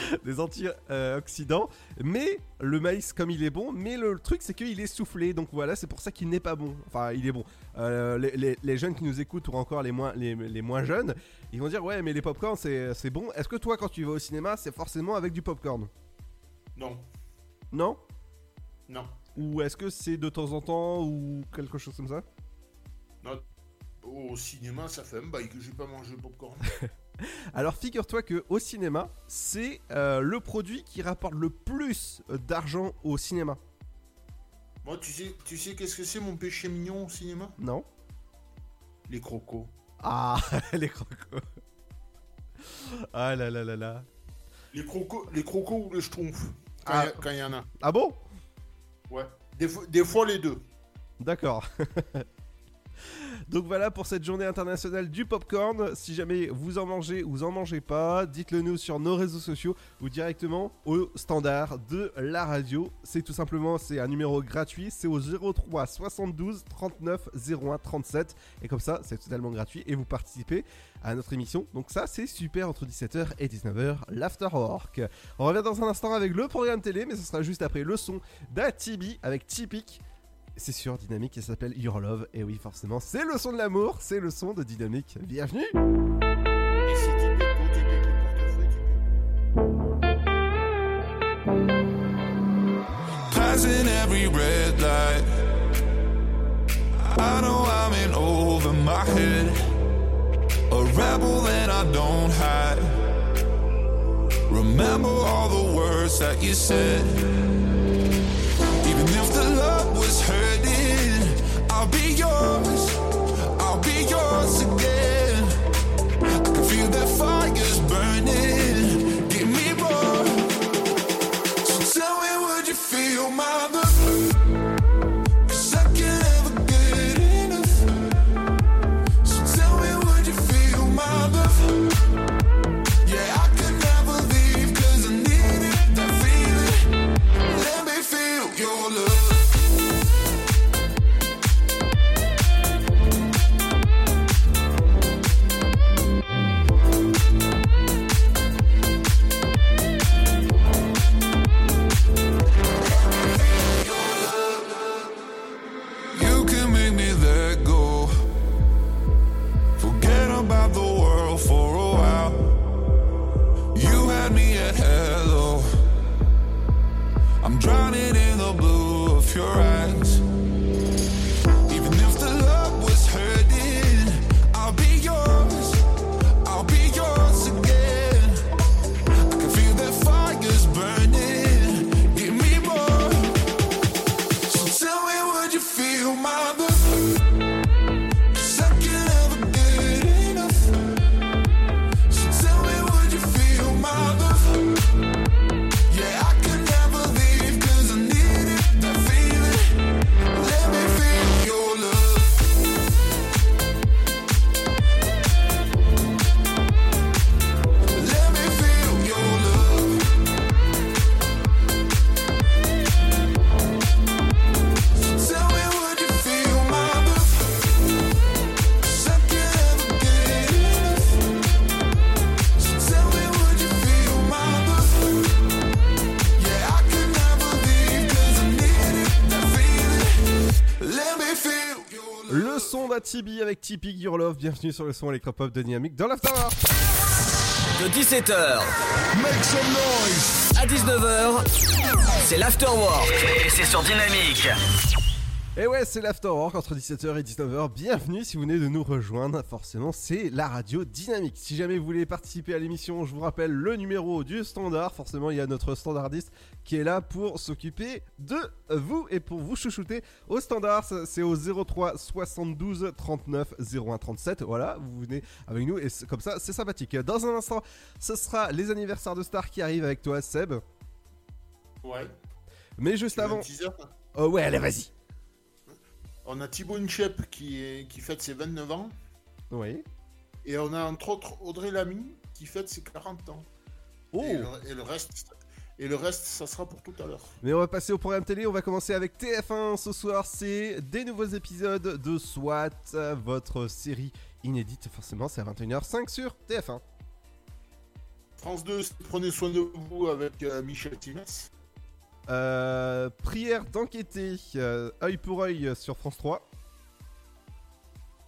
des antioxydants. Mais le maïs, comme il est bon, mais le truc, c'est qu'il est soufflé. Donc voilà, c'est pour ça qu'il n'est pas bon. Enfin, il est bon. Euh, les, les- les jeunes qui nous écoutent, ou encore les moins, les, les moins jeunes, ils vont dire Ouais, mais les popcorn, c'est c'est bon. Est-ce que toi, quand tu vas au cinéma, c'est forcément avec du popcorn?
Non,
Non?
Non,
Ou est-ce que c'est de temps en temps, ou quelque chose comme ça?
Non. Au cinéma, ça fait un bail que j'ai pas mangé de popcorn.
Alors figure-toi que au cinéma, c'est euh, le produit qui rapporte le plus d'argent au cinéma.
Moi, tu sais, tu sais qu'est-ce que c'est mon péché mignon au cinéma?
Non
Les crocos.
Ah, les crocos. Ah là là là là.
Les crocos, les crocos ou les schtroumpfs quand
Ah.
il y a- quand il y en a.
Ah bon?
Ouais. Des, fois- des fois les deux.
D'accord. Donc voilà pour cette journée internationale du popcorn. Si jamais vous en mangez ou vous en mangez pas, dites-le nous sur nos réseaux sociaux ou directement au standard de la radio. C'est tout simplement c'est un numéro gratuit, c'est au 03 72 39 01 37 et comme ça c'est totalement gratuit et vous participez à notre émission. Donc ça c'est super entre 17h et 19h l'afterwork. On revient dans un instant avec le programme télé mais ce sera juste après le son d'Atibi avec Typique. C'est sur Dynamique et s'appelle Your Love. Et oui, forcément, c'est le son de l'amour, c'est le son de Dynamique. Bienvenue.
Passing every red light. I know I'm in over my head. A rebel that I don't hide. Remember all the words that you said. I'll be yours. I'll be yours again. I can feel that fire's burning.
Avec Typique Your Love. Bienvenue sur le son électropop de Dynamique dans l'After.
De 17h à 19h, c'est l'afterwork et c'est sur Dynamique.
Et ouais, c'est l'Afterwork entre 17h et 19h. Bienvenue si vous venez de nous rejoindre. Forcément, c'est la radio dynamique. Si jamais vous voulez participer à l'émission, je vous rappelle le numéro du standard. Forcément, il y a notre standardiste qui est là pour s'occuper de vous et pour vous chouchouter au standard. C'est au 03 72 39 01 37. Voilà, vous venez avec nous et comme ça, c'est sympathique. Dans un instant, ce sera les anniversaires de stars qui arrivent avec toi, Seb.
Ouais.
Mais juste avant.
teaser
Oh ouais, allez, vas-y.
On a Thibaut Inchep qui, est, qui fête ses 29 ans.
Oui.
Et on a entre autres Audrey Lamy qui fête ses 40 ans.
Oh.
Et, le, et le reste, et le reste, ça sera pour tout à l'heure.
Mais on va passer au programme télé, on va commencer avec TF1 ce soir, c'est des nouveaux épisodes de SWAT, votre série inédite, forcément c'est à 21h05 sur TF1.
France 2, prenez soin de vous avec euh, Michel Timès.
Euh, prière d'enquêter, euh, œil pour œil sur France 3.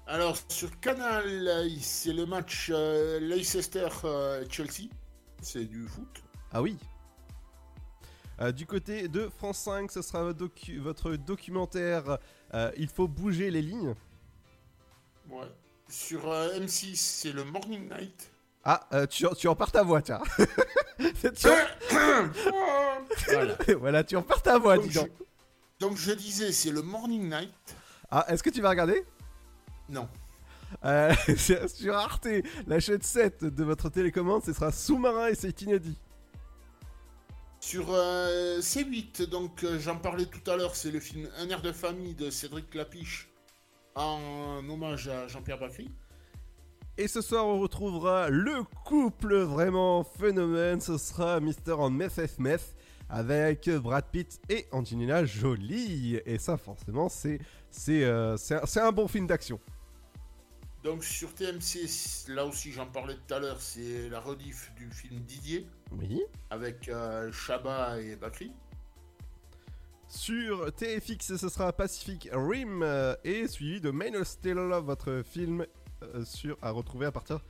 Alors sur Canal, euh, c'est le match euh, Leicester-Chelsea. c'est du foot.
Ah oui. Du côté de France 5, ce sera votre, docu- votre documentaire Il faut bouger les lignes.
Ouais. Sur euh, M6, c'est le Morning Night.
Ah, euh, tu, perds ta voix, tiens. Tu
Voilà.
voilà, tu en perds ta voix,
Donc,
dis
je,
donc.
donc je disais, c'est le Morning Night.
Ah, est-ce que tu vas regarder?
Non.
Euh, sur Arte, la chaîne 7 de votre télécommande, ce sera Sous-marin et c'est inédit.
Sur euh, C8, donc j'en parlais tout à l'heure, c'est le film Un air de famille de Cédric Clapiche en hommage à Jean-Pierre Bacry.
Et ce soir, on retrouvera le couple vraiment phénomène. Ce sera Mr. and Mrs. Smith avec Brad Pitt et Angelina Jolie. Et ça, forcément, c'est c'est euh, un, bon film d'action.
Donc sur TMC, là aussi j'en parlais tout à l'heure, c'est la rediff du film Didier
Oui.
avec euh, Chabat et Bacry.
Sur TFX, ce sera Pacific Rim euh, et suivi de Man of Steel, votre film sur, à retrouver à partir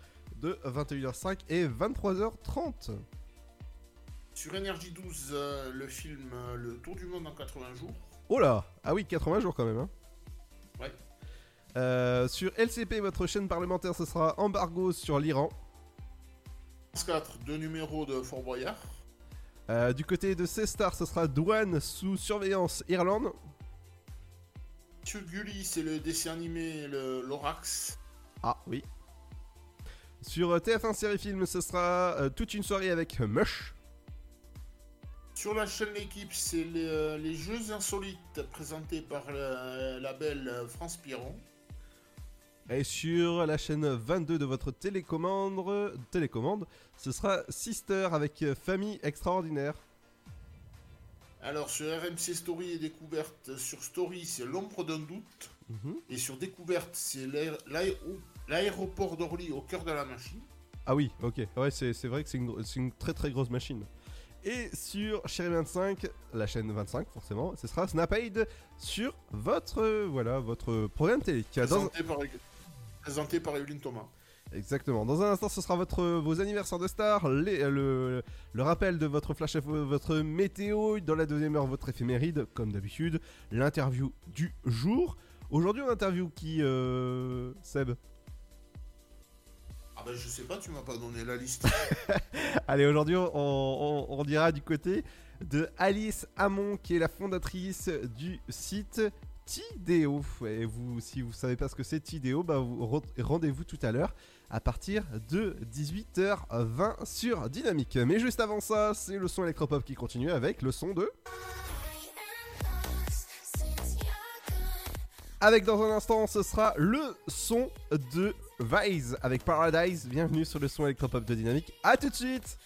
de 21h05 et 23h30.
Sur Énergie 12, euh, le film euh, Le Tour du monde en 80 jours.
Oh là Ah oui, 80 jours quand même. Hein.
Ouais.
Euh, sur LCP, votre chaîne parlementaire, ce sera embargo sur l'Iran.
France 4, deux numéros de Fort Boyard.
Euh, du côté de C-Star, ce sera douane sous surveillance Irlande.
Sur Gulli, c'est le dessin animé le Lorax.
Ah oui. Sur euh, TF1 série film, ce sera euh, toute une soirée avec Mush.
Sur la chaîne L'équipe, c'est les, euh, les Jeux insolites présentés par le label euh, France Piron.
Et sur la chaîne 22 de votre télécommande, télécommande ce sera Sister avec euh, Famille Extraordinaire.
Alors sur RMC Story et Découverte, sur Story, c'est L'ombre d'un doute.
Mhm.
Et sur Découverte, c'est l'aé- l'aé- l'aéroport d'Orly au cœur de la machine.
Ah oui, ok. Ouais, c'est vrai que c'est une, une très très grosse machine. Et sur Chérie 25, la chaîne 25 forcément, ce sera Snapaid sur votre euh, voilà votre programme télé. qui a dans-
Présenté par, présenté par Evelyne Thomas.
Exactement. Dans un instant, ce sera votre, vos anniversaires de stars, les- euh, le, le rappel de votre flash votre météo. Dans la deuxième heure, votre éphéméride, comme d'habitude, l'interview du jour. Aujourd'hui, on interview qui, euh, Seb
Ah ben je sais pas, tu m'as pas donné la liste.
Allez, aujourd'hui, on, dira du côté de Alice Hamon, qui est la fondatrice du site Tideo. Et vous, si vous savez pas ce que c'est Tideo, bah vous re- rendez-vous tout à l'heure à partir de 18h20 sur Dynamique. Mais juste avant ça, c'est le son électropop qui continue avec le son de. Avec dans un instant, ce sera le son de Vise avec Paradise. Bienvenue sur le son électropop de Dynamique. A tout de suite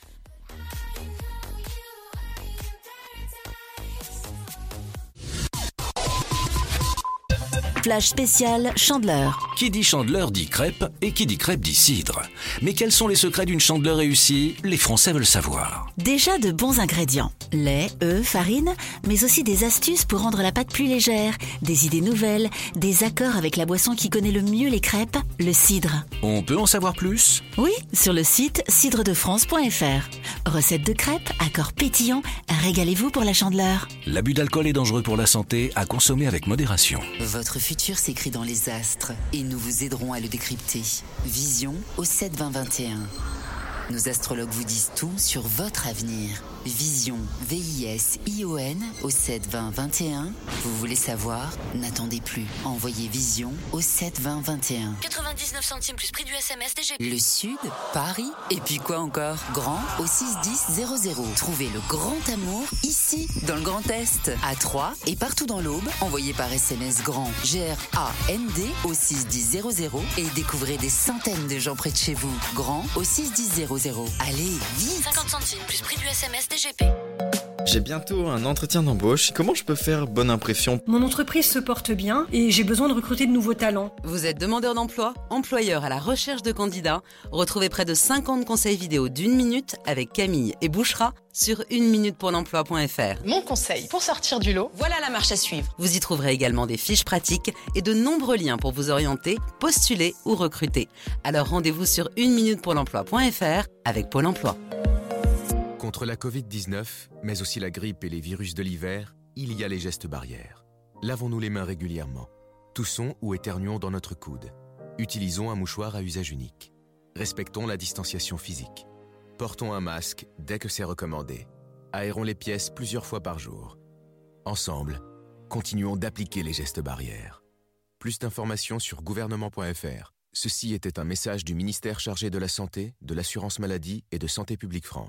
Flash spécial Chandeleur.
Qui dit chandeleur dit crêpe et qui dit crêpe dit cidre. Mais quels sont les secrets d'une chandeleur réussie? Les Français veulent savoir.
Déjà de bons ingrédients. Lait, œufs, farine, mais aussi des astuces pour rendre la pâte plus légère, des idées nouvelles, des accords avec la boisson qui connaît le mieux les crêpes, le cidre.
On peut en savoir plus?
Oui, sur le site cidredefrance.fr. Recette de crêpes, accords pétillants, régalez-vous pour la chandeleur.
L'abus d'alcool est dangereux pour la santé, à consommer avec modération.
Votre futur s'écrit dans les astres et nous vous aiderons à le décrypter. Vision au 7 20 21. Nos astrologues vous disent tout sur votre avenir. Vision, V-I-S-I-O-N au 7 20 21. Vous voulez savoir? N'attendez plus. Envoyez Vision au 7 20 21.
99 centimes plus prix du SMS DGP.
Le Sud, Paris, et puis quoi encore? Grand au 61000. Trouvez le grand amour ici, dans le Grand Est, à Troyes et partout dans l'Aube. Envoyez par SMS grand G-R-A-N-D au 61000 et découvrez des centaines de gens près de chez vous. Grand au 61000. Allez, vite
50 centimes plus prix du SMS
J'ai bientôt un entretien d'embauche. Comment je peux faire bonne impression?
Mon entreprise se porte bien et j'ai besoin de recruter de nouveaux talents.
Vous êtes demandeur d'emploi, employeur à la recherche de candidats Retrouvez près de 50 conseils vidéo d'une minute avec Camille et Bouchera sur 1minutepourlemploi.fr.
Mon conseil pour sortir du lot, voilà la marche à suivre.
Vous y trouverez également des fiches pratiques et de nombreux liens pour vous orienter, postuler ou recruter. Alors rendez-vous sur 1minutepourlemploi.fr avec Pôle emploi.
Contre la Covid-19, mais aussi la grippe et les virus de l'hiver, il y a les gestes barrières. Lavons-nous les mains régulièrement. Toussons ou éternuons dans notre coude. Utilisons un mouchoir à usage unique. Respectons la distanciation physique. Portons un masque dès que c'est recommandé. Aérons les pièces plusieurs fois par jour. Ensemble, continuons d'appliquer les gestes barrières. Plus d'informations sur gouvernement.fr. Ceci était un message du ministère chargé de la Santé, de l'Assurance Maladie et de Santé publique France.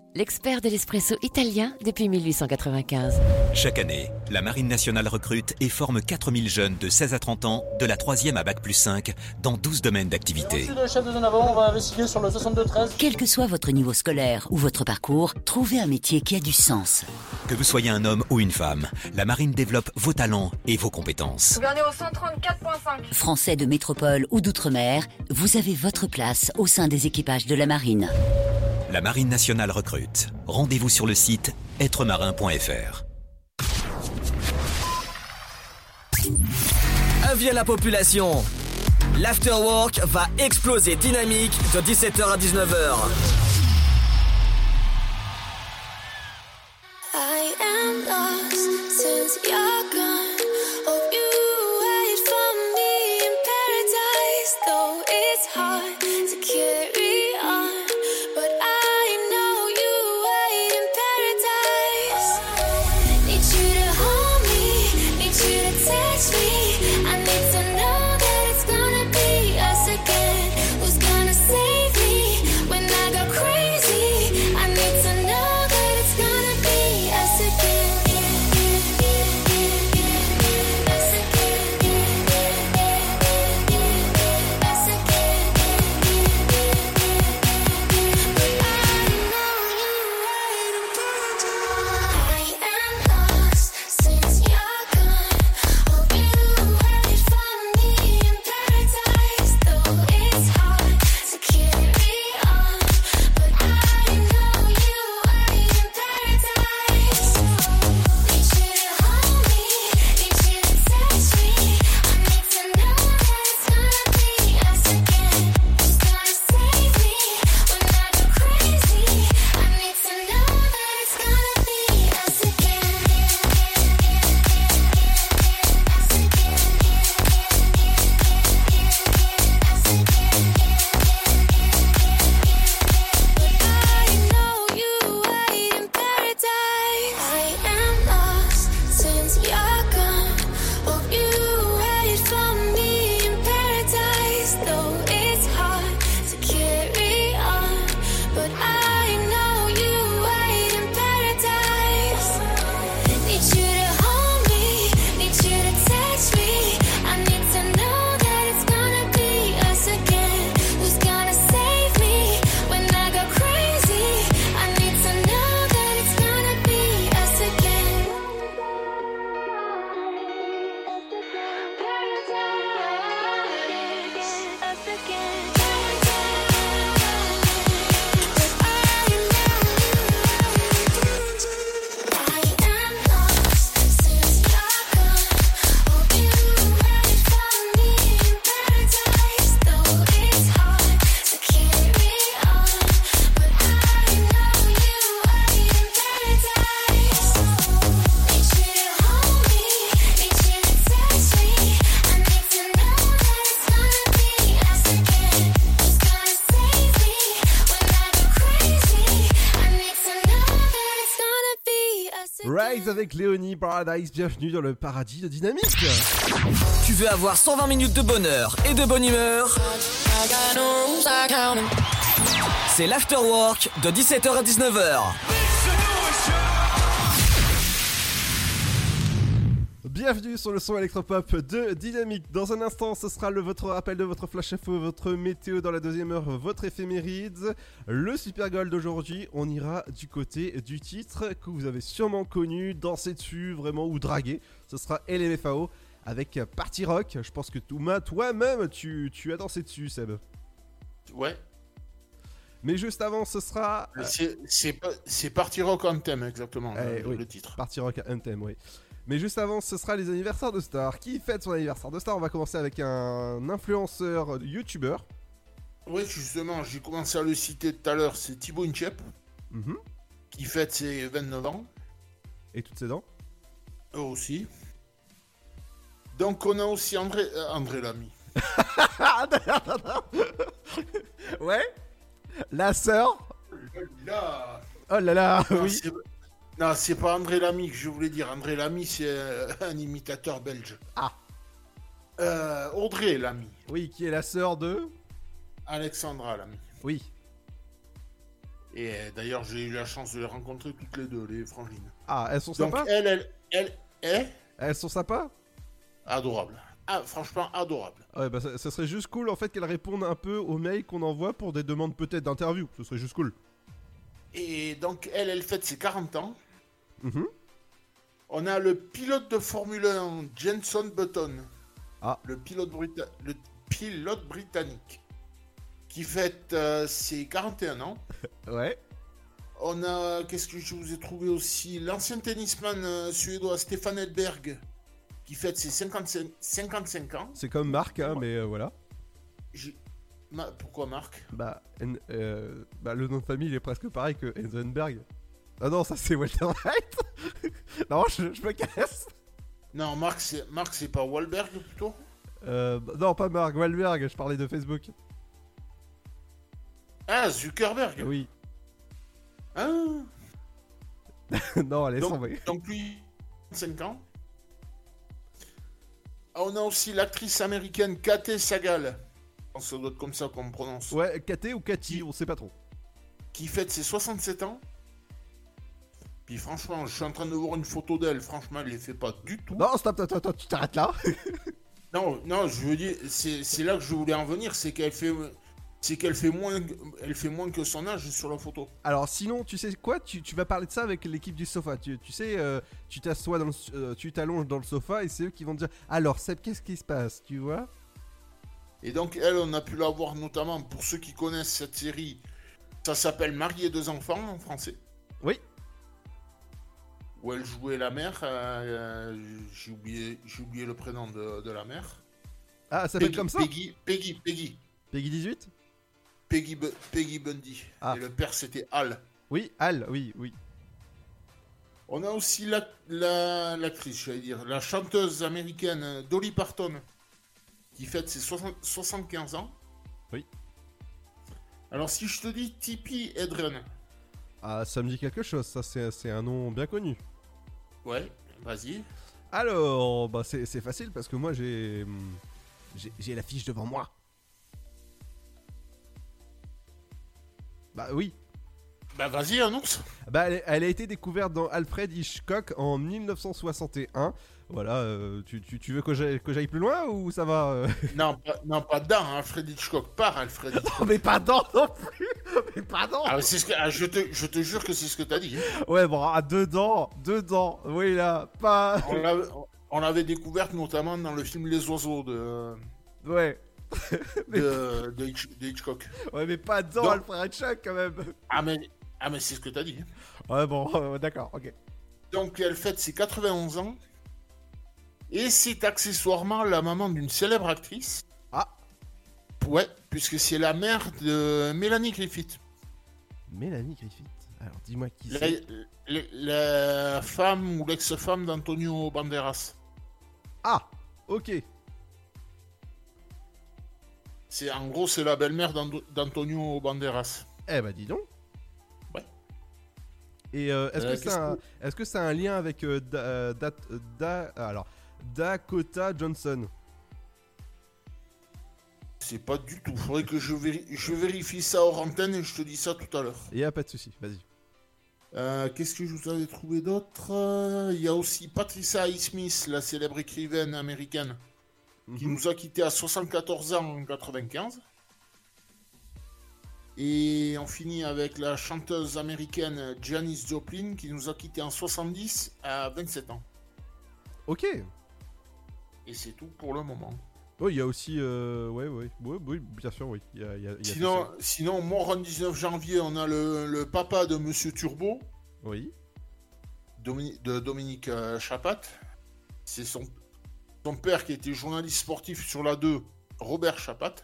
l'expert de l'espresso italien depuis 1895.
Chaque année, la Marine nationale recrute et forme 4000 jeunes de 16 à 30 ans, de la 3e à Bac plus 5, dans 12 domaines d'activité.
Monsieur le chef de zone avant, on va investiguer sur le 62-13.
Quel que soit votre niveau scolaire ou votre parcours, trouvez un métier qui a du sens.
Que vous soyez un homme ou une femme, la Marine développe vos talents et vos compétences.
Gouverneur au 134.5.
Français de métropole ou d'outre-mer, vous avez votre place au sein des équipages de la marine.
La Marine nationale recrute. Rendez-vous sur le site êtremarin.fr.
Avis à la population. L'afterwork va exploser dynamique de 17h à 19h.
I am lost since you're gone. Hope you wait for me in paradise, though it's hard to carry
avec Léonie Paradise, bienvenue dans le paradis de Dynamique.
Tu veux avoir 120 minutes de bonheur et de bonne humeur? C'est l'afterwork de 17h à 19h.
Bienvenue sur le son électropop de Dynamique. Dans un instant, ce sera le votre rappel de votre flash info, votre météo dans la deuxième heure, votre éphéméride. Le super goal d'aujourd'hui, on ira du côté du titre que vous avez sûrement connu, dansé dessus vraiment ou dragué. Ce sera LMFAO avec Party Rock. Je pense que Touma, toi-même, tu, tu as dansé dessus, Seb.
Ouais.
Mais juste avant, ce sera.
C'est- Party Rock Anthem, exactement,
Eh
le,
oui,
le titre.
Party Rock Anthem, oui. Mais juste avant, ce sera les anniversaires de stars. Qui fête son anniversaire de star? On va commencer avec un influenceur youtubeur.
Oui, justement, j'ai commencé à le citer tout à l'heure, c'est Thibaut Inchep,
Mhm.
qui fête ses 29 ans.
Et toutes ses dents
Eux aussi. Donc on a aussi André, euh, André Lamy.
ouais La sœur
Là.
Oh là là, oui.
Non, c'est pas André Lamy que je voulais dire. André Lamy, c'est euh, un imitateur belge.
Ah.
Euh, Audrey Lamy.
Oui, qui est la sœur de
Alexandra Lamy.
Oui.
Et euh, d'ailleurs, j'ai eu la chance de les rencontrer toutes les deux, les frangines.
Ah, elles sont
Donc
sympas
elle, elle, elle est
Elles sont sympas
adorable. Ah, franchement, adorable.
Ouais, bah ça, ça serait juste cool en fait qu'elles répondent un peu aux mails qu'on envoie pour des demandes peut-être d'interview. Ce serait juste cool.
Et donc, elle, elle fête ses 40 ans.
Mhm.
On a le pilote de Formule 1, Jenson Button.
Ah.
Le pilote, brita- le pilote britannique. Qui fête euh, ses 41 ans.
Ouais.
On a, qu'est-ce que je vous ai trouvé aussi? L'ancien tennisman euh, suédois Stefan Edberg. Qui fête ses 55, 55 ans.
C'est comme Marc, hein, mais euh, voilà.
Ma- Pourquoi Marc?
Bah, bah, le nom de famille il est presque pareil que Heisenberg. Ah non, ça c'est Walter White. non, je, je me casse.
Non, Marc, c'est Marc, c'est pas Wahlberg plutôt?
Euh, bah, non, pas Mark Wahlberg, je parlais de Facebook.
Ah, Zuckerberg
Oui.
Ah.
non, allez,
donc, donc lui, 5 ans. Ah, On a aussi l'actrice américaine Kate Sagal. Je pense que Ça doit être comme ça qu'on prononce.
Ouais, Katé ou Cathy, on sait pas trop.
Qui fête ses 67 ans. Puis franchement, je suis en train de voir une photo d'elle. Franchement, elle les fait pas du tout.
Non, stop, stop, stop, tu t'arrêtes là.
Non, non, je veux dire, c'est là que je voulais en venir, c'est qu'elle fait, c'est qu'elle fait moins, elle fait moins que son âge sur la photo.
Alors sinon, tu sais quoi tu, tu vas parler de ça avec l'équipe du sofa. Tu, tu sais, euh, tu t'assois dans le, euh, tu t'allonges dans le sofa et c'est eux qui vont te dire alors Seb, qu'est-ce qui se passe, tu vois?
Et donc elle, on a pu la voir notamment pour ceux qui connaissent cette série. Ça s'appelle Marié deux enfants en français.
Oui.
Où elle jouait la mère. euh, euh, j'ai oublié, j'ai oublié le prénom de, de la mère.
Ah, ça s'appelle comme ça
Peggy, Peggy, Peggy,
Peggy 18
Peggy, Peggy Bundy.
Ah.
Et le père c'était Al.
Oui, Al, oui, oui.
On a aussi la- la- l'actrice, j'allais dire, la chanteuse américaine Dolly Parton, qui fête ses 60 75 ans.
Oui.
Alors si je te dis Tippi Hedren,
Ah, ça me dit quelque chose, ça c'est c'est un nom bien connu.
Ouais, vas-y.
Alors, bah c'est c'est facile parce que moi j'ai j'ai j'ai la fiche devant moi. Bah oui.
Bah vas-y, annonce.
Bah elle, elle a été découverte dans Alfred Hitchcock en 1961. Voilà, euh, tu, tu, tu veux que j'aille que j'aille plus loin ou ça va euh
Non, pas, non, pas dans Alfred Hitchcock, par Alfred Hitchcock.
Oh, mais pas dans non plus Mais pas dans
Ah, c'est ce que, ah, je, te, je te jure que c'est ce que t'as dit. hein.
Ouais, bon, ah, dedans, dedans, oui là, pas...
On l'avait- On l'avait découverte notamment dans le film Les Oiseaux de,
Ouais.
de, de Hitch- de Hitchcock.
Ouais, mais pas dans
Donc-
Alfred Hitchcock quand même.
Ah mais, ah, mais c'est ce que t'as dit. hein.
Ouais, bon, euh, d'accord, ok.
Donc elle fête ses 91 ans. Et c'est accessoirement la maman d'une célèbre actrice.
Ah
Ouais, puisque c'est la mère de Mélanie Griffith.
Mélanie Griffith. Alors, dis-moi qui
La,
c'est.
la- la femme ou l'ex-femme d'Antonio Banderas.
Ah Ok.
C'est en gros c'est la belle-mère d'Antonio Banderas.
Eh bah dis donc.
Ouais.
Et euh, est-ce
Euh,
que c'est
qu'est-ce
un,
que-
est-ce que c'est un lien avec euh, Da- Dat- Da- alors Dakota Johnson
C'est pas du tout. Faudrait que je, véri- je vérifie ça hors antenne et je te dis ça tout à l'heure.
Il y a pas de souci, vas-y.
Euh, Qu'est-ce que je vous avais trouvé d'autre? Euh, Il y a aussi Patricia Highsmith, la célèbre écrivaine américaine, qui nous a quittés à 74 ans en 95. Et on finit avec la chanteuse américaine Janis Joplin, qui nous a quittés en 70 à 27 ans.
Ok.
Et c'est tout pour le moment.
Oh, il y a aussi. Euh, ouais, ouais, ouais, oui, bien sûr, oui. Il y a, il y a- il y a
Sinon, sinon, mort le 19 janvier, on a le, le papa de Monsieur Turbo,
Oui.
Domini- de Dominique euh, Chapat. C'est son, son père qui était journaliste sportif sur la 2, Robert Chapat.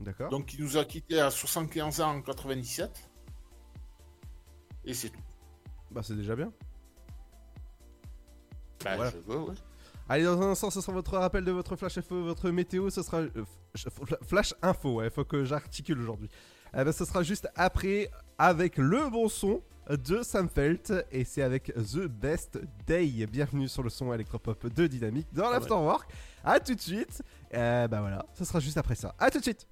D'accord.
Donc, il nous a quittés à 75 ans en 97. Et c'est tout.
Bah, c'est déjà bien.
Bah,
Voilà.
je veux, ouais.
Allez, dans un instant, ce sera votre rappel de votre flash info, votre météo. Ce sera. euh, flash info, ouais, faut que j'articule aujourd'hui. Eh ben, ce sera juste après avec le bon son de Sam Felt et c'est avec The Best Day. Bienvenue sur le son électropop de Dynamique dans
ouais.
l'Afterwork. A tout de suite. Euh, bah voilà, ce sera juste après ça. A tout de suite.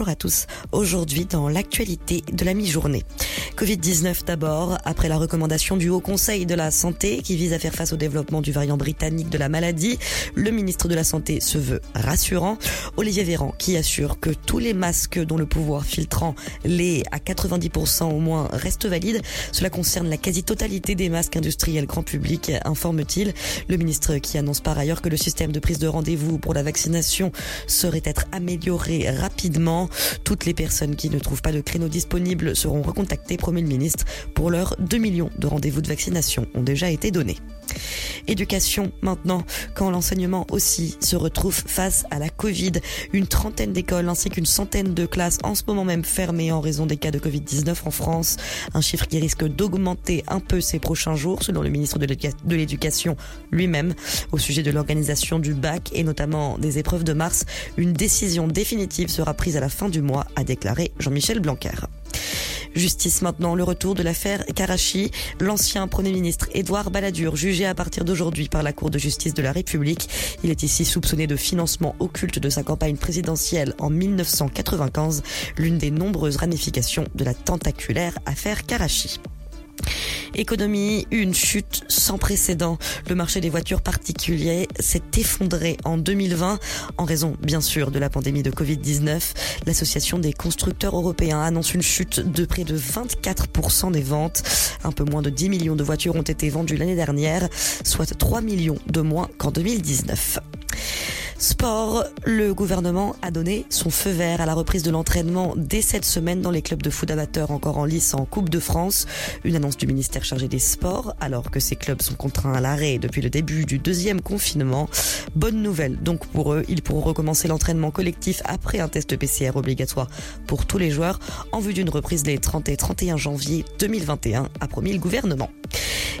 Bonjour, à tous. Aujourd'hui, dans l'actualité de la mi-journée. Covid-19 d'abord, après la recommandation du Haut Conseil de la Santé qui vise à faire face au développement du variant britannique de la maladie, le ministre de la Santé se veut rassurant. Olivier Véran qui assure que tous les masques dont le pouvoir filtrant les à 90% au moins restent valides. Cela concerne la quasi-totalité des masques industriels grand public, informe-t-il. Le ministre qui annonce par ailleurs que le système de prise de rendez-vous pour la vaccination serait être amélioré rapidement. Toutes les personnes qui ne trouvent pas de créneau disponible seront recontactées, promet le ministre. Pour l'heure, 2 millions de rendez-vous de vaccination ont déjà été donnés. Éducation maintenant, quand l'enseignement aussi se retrouve face à la Covid. Une trentaine d'écoles ainsi qu'une centaine de classes en ce moment même fermées en raison des cas de Covid-19 en France. Un chiffre qui risque d'augmenter un peu ces prochains jours selon le ministre de l'Éduca- de l'Éducation lui-même au sujet de l'organisation du bac et notamment des épreuves de mars. Une décision définitive sera prise à la fin du mois, a déclaré Jean-Michel Blanquer. Justice maintenant, le retour de l'affaire Karachi. L'ancien Premier ministre Édouard Balladur, jugé à partir d'aujourd'hui par la Cour de justice de la République. Il est ici soupçonné de financement occulte de sa campagne présidentielle en 1995, l'une des nombreuses ramifications de la tentaculaire affaire Karachi. Économie, une chute sans précédent. Le marché des voitures particuliers s'est effondré en 2020 en raison, bien sûr, de la pandémie de Covid-19. L'association des constructeurs européens annonce une chute de près de 24% des ventes. Un peu moins de 10 millions de voitures ont été vendues l'année dernière, soit 3 millions de moins qu'en 2019. Sport, le gouvernement a donné son feu vert à la reprise de l'entraînement dès cette semaine dans les clubs de foot amateurs encore en lice en Coupe de France. Une annonce du ministère chargé des Sports alors que ces clubs sont contraints à l'arrêt depuis le début du deuxième confinement. Bonne nouvelle donc pour eux, ils pourront recommencer l'entraînement collectif après un test PCR obligatoire pour tous les joueurs en vue d'une reprise les 30 et 31 janvier 2021, a promis le gouvernement.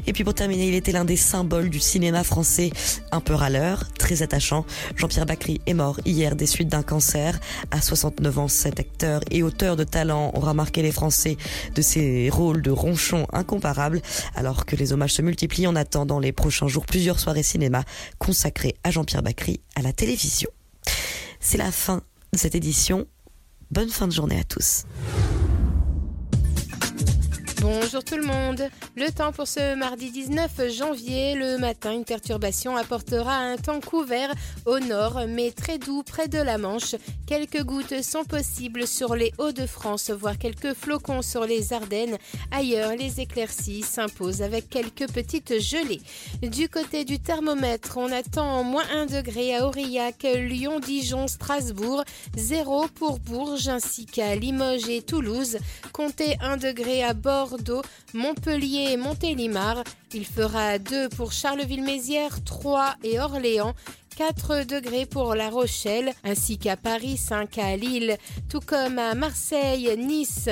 Et puis pour terminer, il était l'un des symboles du cinéma français, un peu râleur, très Jean-Pierre Bacry est mort hier des suites d'un cancer. À 69 ans, cet acteur et auteur de talent aura marqué les Français de ses rôles de ronchon incomparables, alors que les hommages se multiplient en attendant les prochains jours plusieurs soirées cinéma consacrées à Jean-Pierre Bacry à la télévision. C'est la fin de cette édition. Bonne fin de journée à tous.
Bonjour tout le monde. Le temps pour ce mardi 19 janvier. Le matin, une perturbation apportera un temps couvert au nord, mais très doux près de la Manche. Quelques gouttes sont possibles sur les Hauts-de-France, voire quelques flocons sur les Ardennes. Ailleurs, les éclaircies s'imposent avec quelques petites gelées. Du côté du thermomètre, on attend moins 1 degré à Aurillac, Lyon, Dijon, Strasbourg, 0 pour Bourges ainsi qu'à Limoges et Toulouse. Comptez 1 degré à Bordeaux, Montpellier et Montélimar. Il fera 2 pour Charleville-Mézières, 3 et Orléans. 4 degrés pour La Rochelle, ainsi qu'à Paris, 5 à Lille, tout comme à Marseille, Nice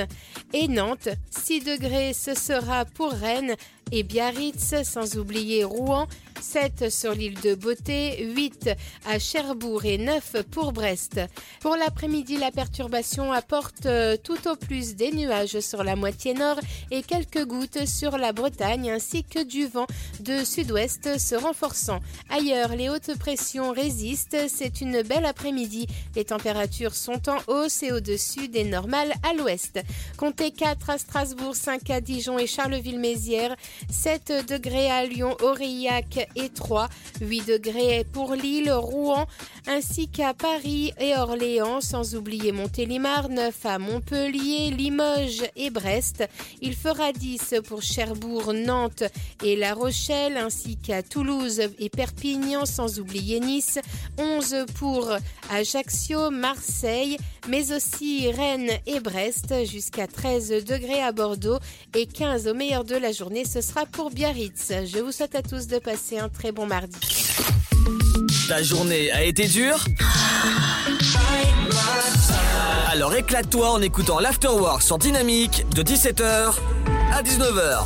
et Nantes. 6 degrés, ce sera pour Rennes et Biarritz, sans oublier Rouen. 7 sur l'île de Beauté, 8 à Cherbourg et 9 pour Brest. Pour l'après-midi, la perturbation apporte euh, tout au plus des nuages sur la moitié nord et quelques gouttes sur la Bretagne ainsi que du vent de sud-ouest se renforçant. Ailleurs, les hautes pressions résistent. C'est une belle après-midi. Les températures sont en hausse et au-dessus des normales à l'ouest. Comptez 4 à Strasbourg, 5 à Dijon et Charleville-Mézières, 7 degrés à Lyon, Aurillac et 3, 8 degrés pour Lille, Rouen, ainsi qu'à Paris et Orléans, sans oublier Montélimar, 9 à Montpellier, Limoges et Brest. Il fera 10 pour Cherbourg, Nantes et La Rochelle, ainsi qu'à Toulouse et Perpignan, sans oublier Nice, 11 pour Ajaccio, Marseille, mais aussi Rennes et Brest, jusqu'à 13 degrés à Bordeaux et 15 au meilleur de la journée, ce sera pour Biarritz. Je vous souhaite à tous de passer un très bon mardi.
Ta journée a été dure Alors éclate-toi en écoutant l'Afterwork sur Dynamique de 17h à 19h.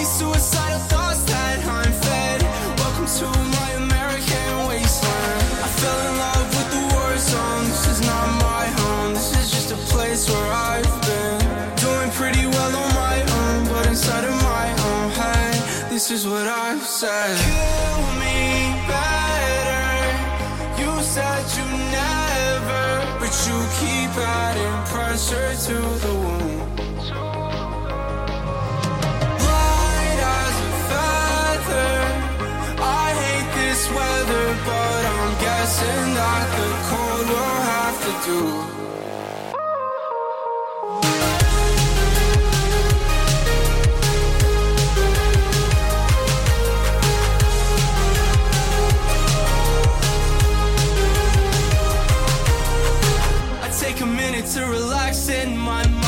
these suicidal thoughts that I'm fed. Welcome to my American wasteland. I fell in love with the war zone. This is not my home. This is just a place where I've been doing pretty well on my own, but inside of my own head, this is what I've said. Kill me better. You said you never, but you keep adding pressure to the wound. But I'm guessing that the cold will have to do. I take a minute to relax in my mind.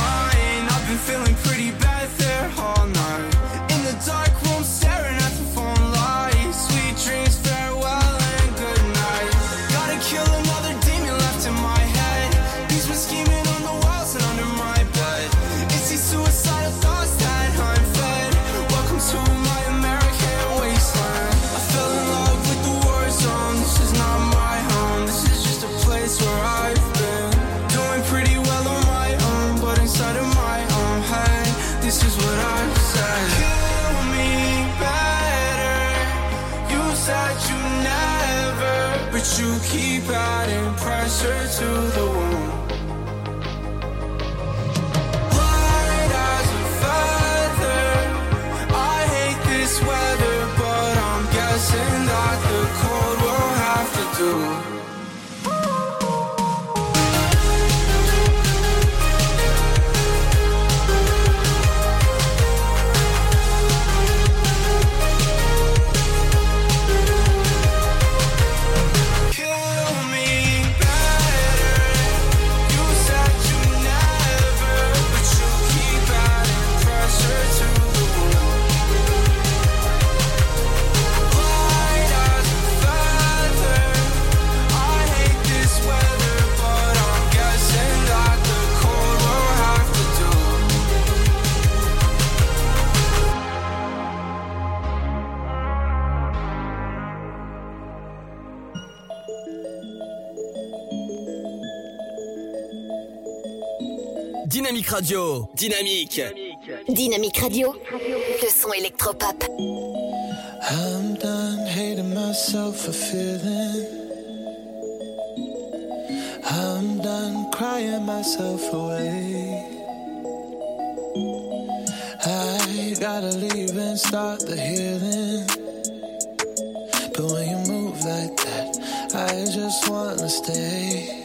Dynamique Radio. Dynamique.
Dynamique Radio. Le son électropop.
I'm done hating myself for feeling. I'm done crying myself away. I gotta leave and start the healing. But when you move like that, I just wanna stay.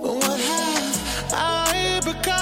What have
Africa.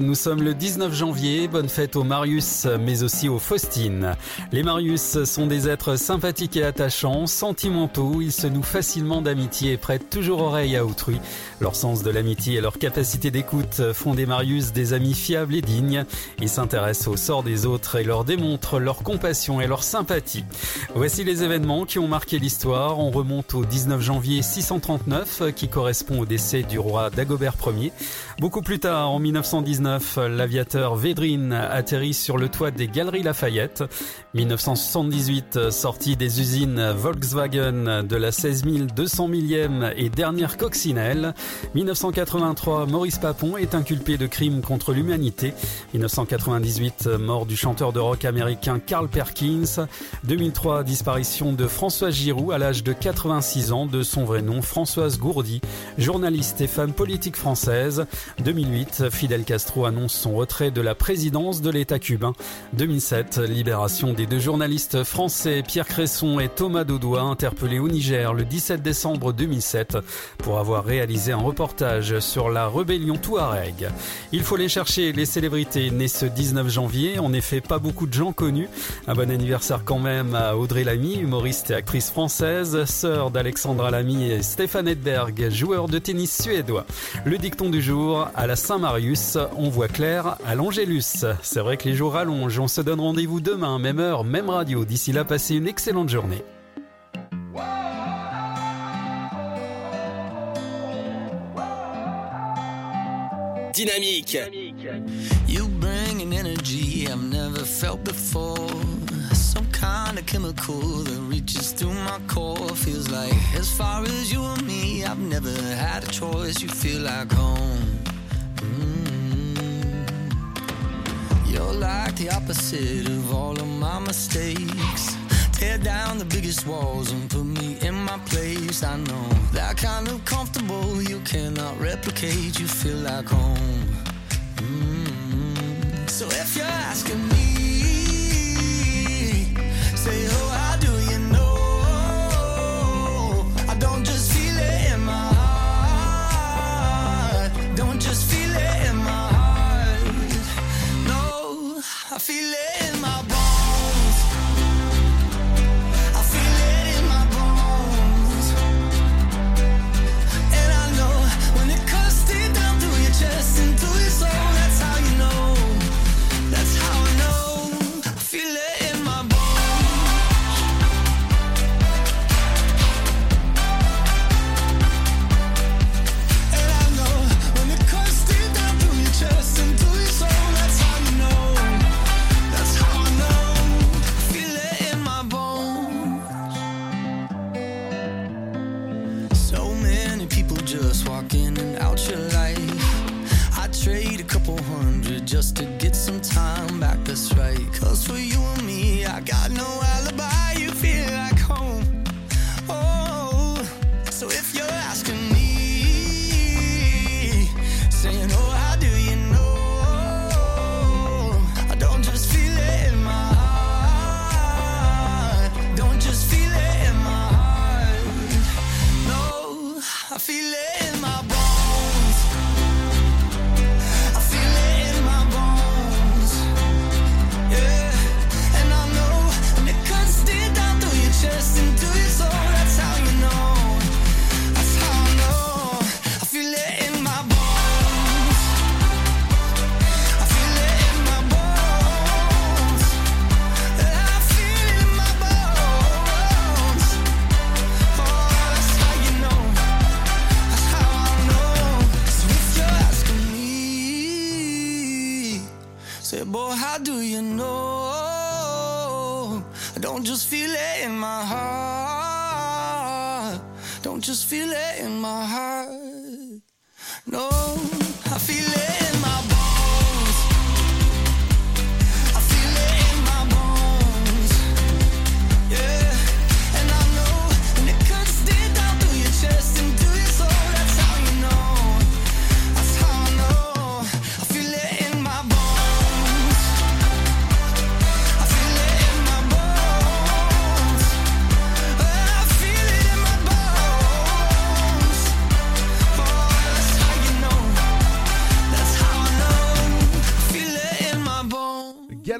nous sommes le 19 janvier, bonne fête aux Marius mais aussi aux Faustines. Les Marius sont des êtres sympathiques et attachants, sentimentaux, ils se nouent facilement d'amitié et prêtent toujours oreille à autrui. Leur sens de l'amitié et leur capacité d'écoute font des Marius des amis fiables et dignes. Ils s'intéressent au sort des autres et leur démontrent leur compassion et leur sympathie. Voici les événements qui ont marqué l'histoire. On remonte au 19 janvier 639 qui correspond au décès du roi Dagobert Ier. Beaucoup plus tard,
en 1919, l'aviateur Védrine atterrit sur le toit des Galeries Lafayette. 1978, sortie des usines Volkswagen de la 16 200 millième et dernière coccinelle. 1983, Maurice Papon est inculpé de crimes contre l'humanité. 1998, mort du chanteur de rock américain Carl Perkins. 2003, disparition de Françoise Giroud à l'âge de 86 ans, de son vrai nom Françoise Gourdy, journaliste et femme politique française. 2008, Fidel Castro annonce son retrait de la présidence de l'État cubain. 2007, libération des deux journalistes français Pierre Cresson et Thomas Dodois interpellés au Niger le 17 décembre 2007 pour avoir réalisé un reportage sur la rébellion Touareg. Il faut les chercher, les célébrités nées ce 19 janvier. En effet, pas beaucoup de gens connus. Un bon anniversaire quand même à Audrey Lamy, humoriste et actrice française, sœur d'Alexandra Lamy et Stéphane Edberg, joueur de tennis suédois. Le dicton du jour, à la Saint-Marius, on voit clair à l'Angélus. C'est vrai que les jours rallongent, on se donne rendez-vous demain, même heure, même radio. D'ici là, passez une excellente journée.
Dynamique.
You bring an energy I've never felt before. Some kind of chemical that reaches through my core. Feels like as far as you and me, I've never had a choice. You feel like home. Mm. You're like the opposite of all of my mistakes. Tear down the biggest walls and put me in my place. I know that kind of comfortable you cannot replicate. You feel like home. Mm. So if you're asking me, say, oh, how do you know? I don't just feel it in my heart. Don't just feel it in my heart. No, I feel it just to get some time back. That's right.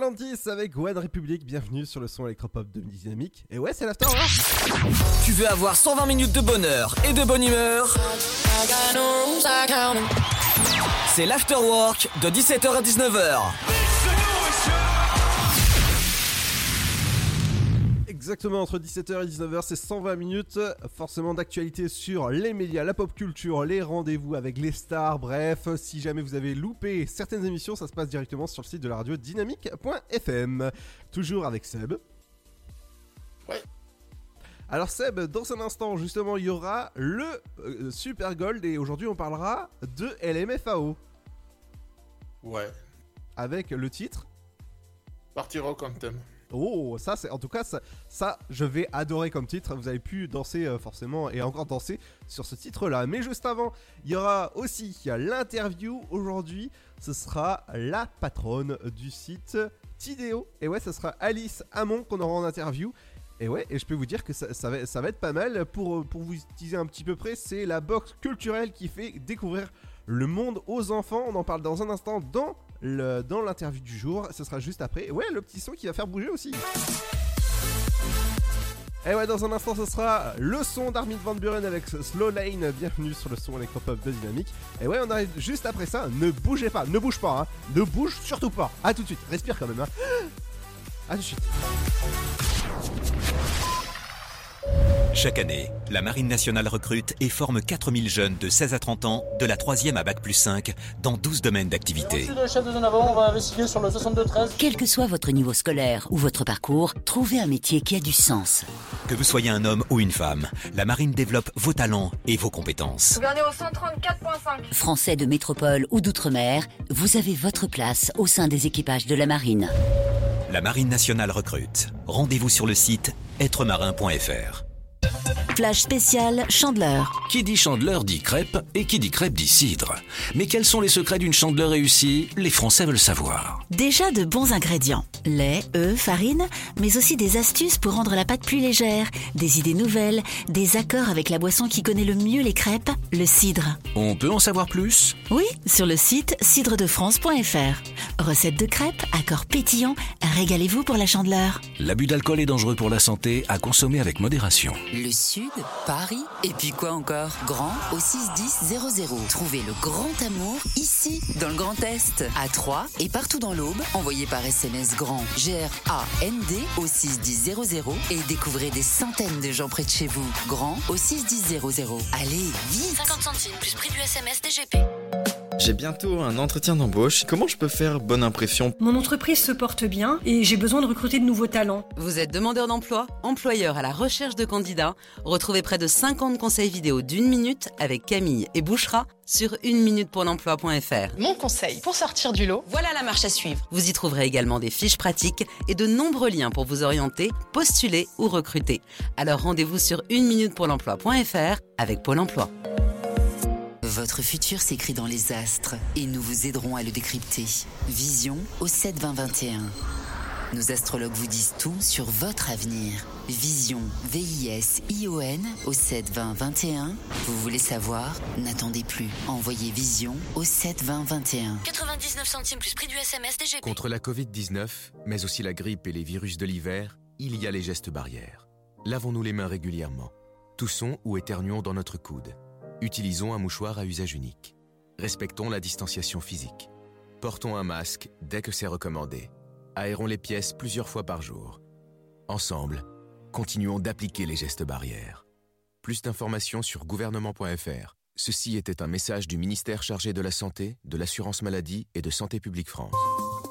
Galantis avec One Republic, bienvenue sur le son électropop de Dynamique. Et ouais, c'est l'afterwork.
Tu veux avoir 120 minutes de bonheur et de bonne humeur? C'est l'afterwork de 17h à 19h.
Exactement, entre 17h et 19h, c'est 120 minutes, forcément d'actualité sur les médias, la pop culture, les rendez-vous avec les stars, bref, si jamais vous avez loupé certaines émissions, ça se passe directement sur le site de la radio dynamique.fm. Toujours avec Seb.
Ouais.
Alors Seb, dans un instant, justement, il y aura le euh, Super Gold et aujourd'hui on parlera de LMFAO.
Ouais.
Avec le titre
Party Rock Anthem.
Oh, ça c'est en tout cas ça, ça je vais adorer comme titre. Vous avez pu danser euh, forcément et encore danser sur ce titre-là. Mais juste avant, il y aura aussi l'interview aujourd'hui. Ce sera la patronne du site Tideo. Et ouais, ce sera Alice Hamon qu'on aura en interview. Et ouais, et je peux vous dire que ça, va, ça va être pas mal. Pour, pour vous teaser un petit peu près, c'est la box culturelle qui fait découvrir le monde aux enfants. On en parle dans un instant dans dans l'interview du jour. Ce sera juste après. Ouais, le petit son qui va faire bouger aussi. Et ouais, dans un instant, ce sera le son d'Armin Van Buren avec Slow Lane. Bienvenue sur le son électropop de Dynamique. Et ouais, on arrive juste après ça. Ne bougez pas, ne bouge pas, hein. Ne bouge surtout pas. À tout de suite, respire quand même, hein. À tout de suite.
Chaque année, la Marine nationale recrute et forme 4000 jeunes de 16 à 30 ans, de la 3e à Bac plus 5, dans 12 domaines d'activité.
Merci le chef de zone avant, on va investiguer sur le 62-13.
Quel que soit votre niveau scolaire ou votre parcours, trouvez un métier qui a du sens.
Que vous soyez un homme ou une femme, la Marine développe vos talents et vos compétences.
Au 134.5.
Français de métropole ou d'outre-mer, vous avez votre place au sein des équipages de la marine.
La Marine nationale recrute. Rendez-vous sur le site êtremarin.fr.
Flash spécial Chandeleur.
Qui dit chandeleur dit crêpe et qui dit crêpe dit cidre. Mais quels sont les secrets d'une chandeleur réussie? Les Français veulent savoir.
Déjà de bons ingrédients. Lait, œufs, farine, mais aussi des astuces pour rendre la pâte plus légère, des idées nouvelles, des accords avec la boisson qui connaît le mieux les crêpes, le cidre.
On peut en savoir plus?
Oui, sur le site cidredefrance.fr. Recette de crêpes, accords pétillants, régalez-vous pour la chandeleur.
L'abus d'alcool est dangereux pour la santé, à consommer avec modération.
Le Sud, Paris, et puis quoi encore? Grand au 61000. Trouvez le grand amour ici, dans le Grand Est, à Troyes et partout dans l'Aube. Envoyez par SMS grand G-R-A-N-D au 61000 et découvrez des centaines de gens près de chez vous. Grand au 61000. Allez, vite
50 centimes plus prix du SMS DGP.
J'ai bientôt un entretien d'embauche. Comment je peux faire bonne impression?
Mon entreprise se porte bien et j'ai besoin de recruter de nouveaux talents.
Vous êtes demandeur d'emploi, employeur à la recherche de candidats Retrouvez près de 50 conseils vidéo d'une minute avec Camille et Bouchera sur une minute pour l'emploi.fr.
Mon conseil pour sortir du lot, voilà la marche à suivre.
Vous y trouverez également des fiches pratiques et de nombreux liens pour vous orienter, postuler ou recruter. Alors rendez-vous sur une minute pour l'emploi.fr avec Pôle emploi.
Votre futur s'écrit dans les astres et nous vous aiderons à le décrypter. Vision au 72021. Nos astrologues vous disent tout sur votre avenir. Vision, V-I-S-I-O-N au 72021. Vous voulez savoir? N'attendez plus. Envoyez Vision au 72021.
99 centimes plus prix du SMS DGP.
Contre la Covid-19, mais aussi la grippe et les virus de l'hiver, il y a les gestes barrières. Lavons-nous les mains régulièrement. Toussons ou éternuons dans notre coude. Utilisons un mouchoir à usage unique. Respectons la distanciation physique. Portons un masque dès que c'est recommandé. Aérons les pièces plusieurs fois par jour. Ensemble, continuons d'appliquer les gestes barrières. Plus d'informations sur gouvernement.fr. Ceci était un message du ministère chargé de la Santé, de l'Assurance Maladie et de Santé publique France.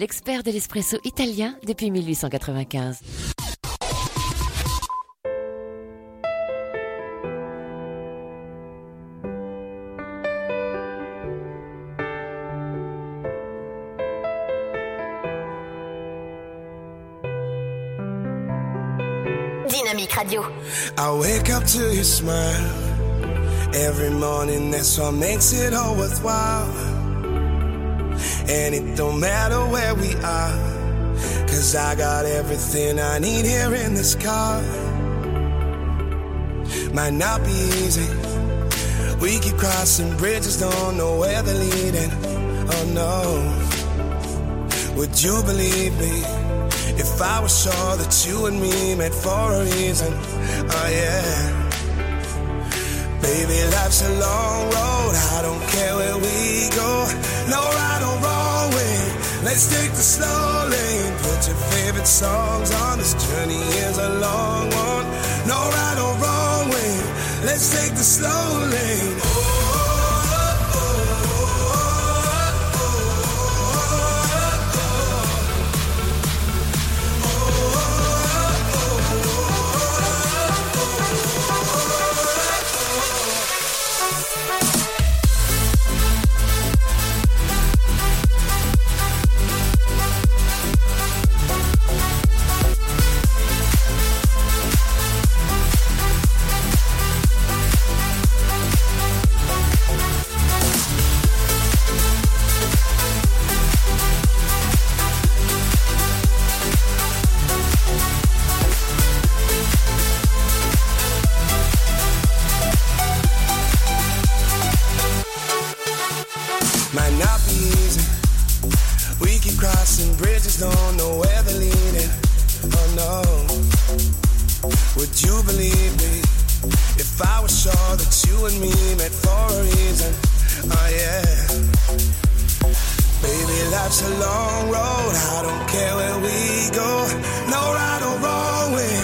l'expert de l'espresso italien depuis 1895.
Dynamique Radio.
I wake up to your smile every morning. That's what makes it all worthwhile. And it don't matter where we are, cause I got everything I need here in this car.
Might not be easy. We keep crossing bridges, don't know where they're leading. Oh no. Would you believe me if I was sure that you and me met for a reason? Oh yeah. Baby, life's a long road. I don't care where we go. No wrong way. Let's take the slow lane. Put your favorite songs on. This journey is a long one. No right or wrong way. Let's take the slow lane. Don't know where they're leading. Oh no. Would you believe me if I was sure that you and me met for a reason? Oh yeah. Baby, life's a long road. I don't care where we go. No right or wrong way.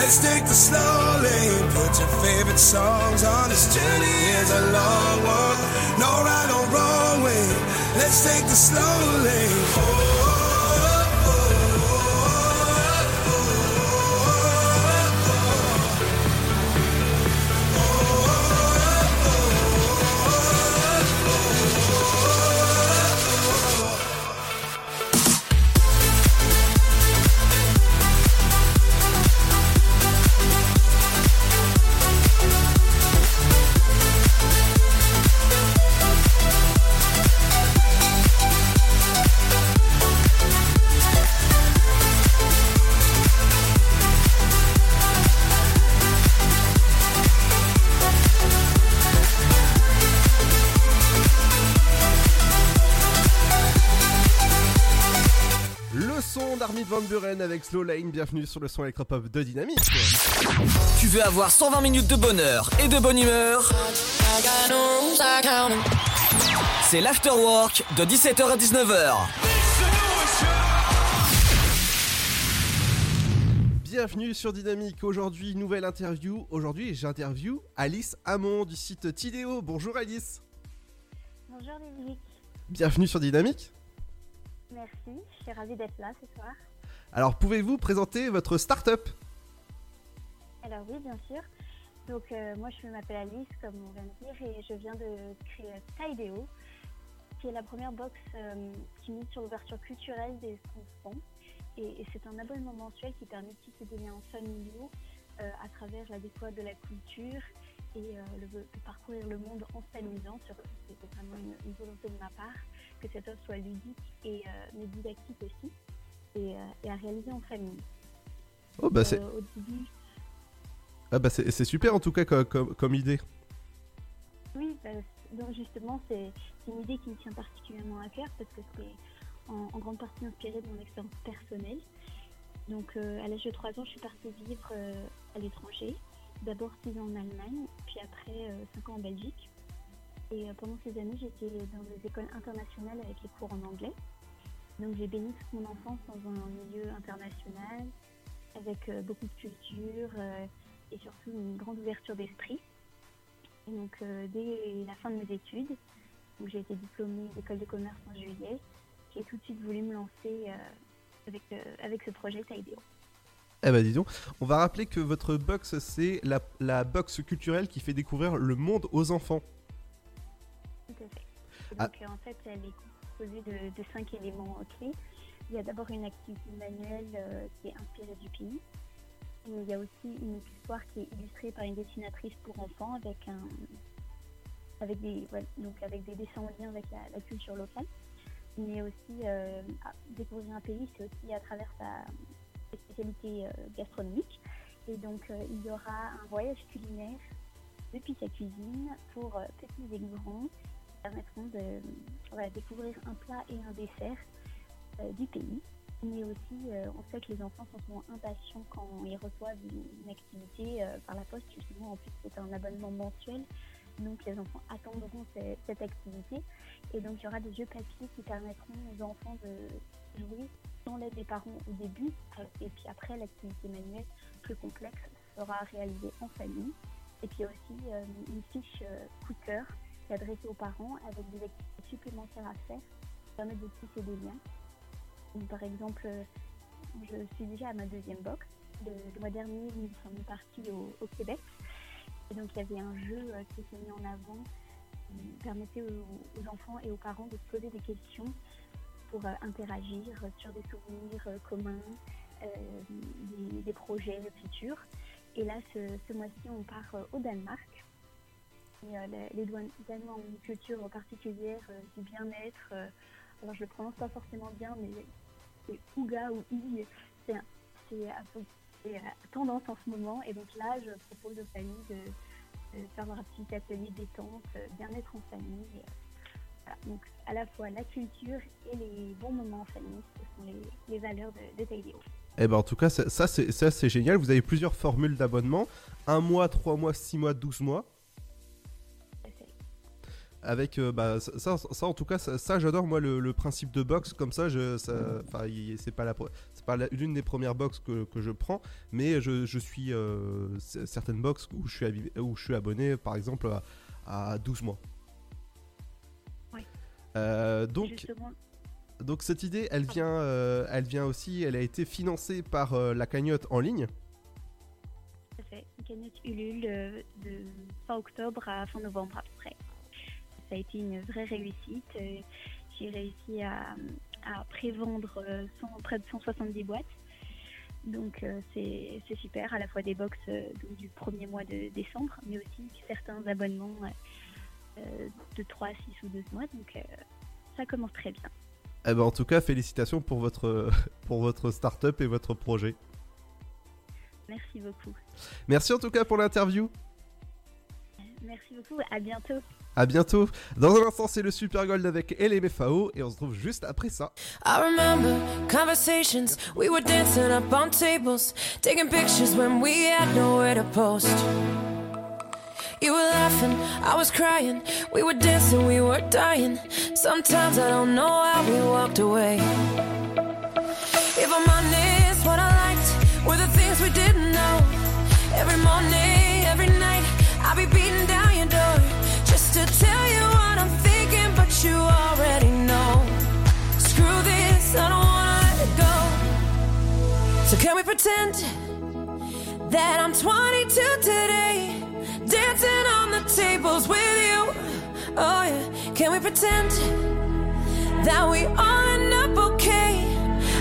Let's take the slow lane. Put your favorite songs on. This journey is a long one. No right or wrong way. Let's take the slow lane.
Le avec Slow Lane, bienvenue sur le son électropop de Dynamique.
Tu veux avoir 120 minutes de bonheur et de bonne humeur? C'est l'afterwork de 17h à 19h.
Bienvenue sur Dynamique. Aujourd'hui, nouvelle interview. Aujourd'hui, j'interview Alice Hamon du site Tidéo. Bonjour Alice.
Bonjour Ludovic,
Bienvenue sur Dynamique.
merci, je suis ravie d'être là ce soir.
Alors, pouvez-vous présenter votre start-up?
Alors oui, bien sûr. Donc euh, moi je m'appelle Alice, comme on vient de dire, et je viens de créer Tideo, qui est la première box euh, qui mise sur l'ouverture culturelle des enfants. Et, c'est un abonnement mensuel qui permet de tisser des liens familiaux euh, à travers la découverte de la culture et le, de parcourir le monde en s'amusant. C'était vraiment une, volonté de ma part que cette offre soit ludique et mais didactique aussi, et, euh, et à réaliser en famille.
Oh bah c'est
Euh, au début,
ah bah c'est super en tout cas comme, comme- comme idée.
Oui, bah, donc justement, c'est une idée qui me tient particulièrement à cœur parce que c'est en, en grande partie inspiré de mon expérience personnelle. Donc, euh, à l'âge de 3 ans, je suis partie vivre euh, à l'étranger. D'abord 6 ans en Allemagne, puis après 5 ans en Belgique. Et euh, pendant ces années, j'étais dans des écoles internationales avec les cours en anglais. Donc, j'ai béni toute mon enfance dans un milieu international, avec euh, beaucoup de culture euh, et surtout une grande ouverture d'esprit. Et donc, euh, dès la fin de mes études, où j'ai été diplômée d'école de commerce en juillet, j'ai tout de suite voulu me lancer avec, avec ce projet Tideo.
Eh bah dis donc, on va rappeler que votre box c'est la, la box culturelle qui fait découvrir le monde aux enfants.
Tout à fait.
Ah.
donc, en fait, elle est de, cinq éléments clés. Il y a d'abord une activité manuelle euh, qui est inspirée du pays. Il y a aussi une histoire qui est illustrée par une dessinatrice pour enfants avec un avec des dessins en lien avec la, culture locale. Mais aussi euh, découvrir un pays, c'est aussi à travers sa ses spécialités euh, gastronomiques. Et donc, il y aura un voyage culinaire depuis sa cuisine pour petits et grands permettront de découvrir un plat et un dessert euh, du pays. Mais aussi, euh, on sait que les enfants sont souvent impatients quand ils reçoivent une, activité euh, par la poste. Justement, en plus, c'est un abonnement mensuel. Donc, les enfants attendront ce- cette activité. Et donc, il y aura des jeux papier qui permettront aux enfants de jouer sans l'aide des parents au début. Et puis après, l'activité manuelle plus complexe sera réalisée en famille. Et puis il y a aussi euh, une fiche coup de cœur adressée aux parents avec des activités supplémentaires à faire qui permettent de tisser des liens. Par exemple, euh, je suis déjà à ma deuxième box. Le, mois dernier, nous sommes partis au, Québec. Et donc, il y avait un jeu euh, qui était mis en avant qui permettait aux, enfants et aux parents de se poser des questions pour euh, interagir sur des souvenirs communs, des, des projets futurs. Et là, ce, mois-ci, on part au Danemark. Et, euh, les, ont une culture particulière euh, du bien-être. euh, alors, je le prononce pas forcément bien, mais c'est Ouga ou I. C'est euh, tendance en ce moment. Et donc là, je propose aux familles de, faire un petit atelier détente, bien-être en famille. Donc, à la fois la culture et les bons moments en famille, ce sont les, les valeurs de, de Taileo.
Eh ben en tout cas, ça, ça, c'est génial. Vous avez plusieurs formules d'abonnement. Un mois, trois mois, six mois, 12 mois. Avec euh, bah, ça, ça, en tout cas ça, ça, j'adore moi le, le principe de box comme ça je ça- c'est pas la pro- c'est pas la- l'une des premières box que, que je prends mais je, je suis euh, certaines box où je suis habi- où je suis abonné par exemple à, à 12 mois.
Oui.
Euh, donc
Justement,
donc cette idée elle vient euh, elle vient aussi elle a été financée par la cagnotte en ligne.
Ça fait. Une cagnotte Ulule de fin octobre à fin novembre à peu près. Ça a été une vraie réussite. Euh, J'ai réussi à, à prévendre euh, 100 près de 170 boîtes. Donc euh, c'est super, à la fois des box euh, du premier mois de décembre, mais aussi certains abonnements euh, de 3, 6 ou 12 mois. Donc ça commence très bien.
Eh ben, en tout cas félicitations pour votre pour votre start-up et votre projet
Merci beaucoup.
merci en tout cas pour l'interview
Merci beaucoup, à bientôt.
À bientôt. Dans un instant, c'est le Super Gold avec LMFAO et on se retrouve juste après ça.
I remember conversations. We were dancing up on tables, taking pictures when we had nowhere to post. You were laughing, I was crying. We were dancing, we were dying. Sometimes I don't know how we walked away. Pretend that I'm 22 today, dancing on the tables with you? Oh yeah, can we pretend that we all end up okay?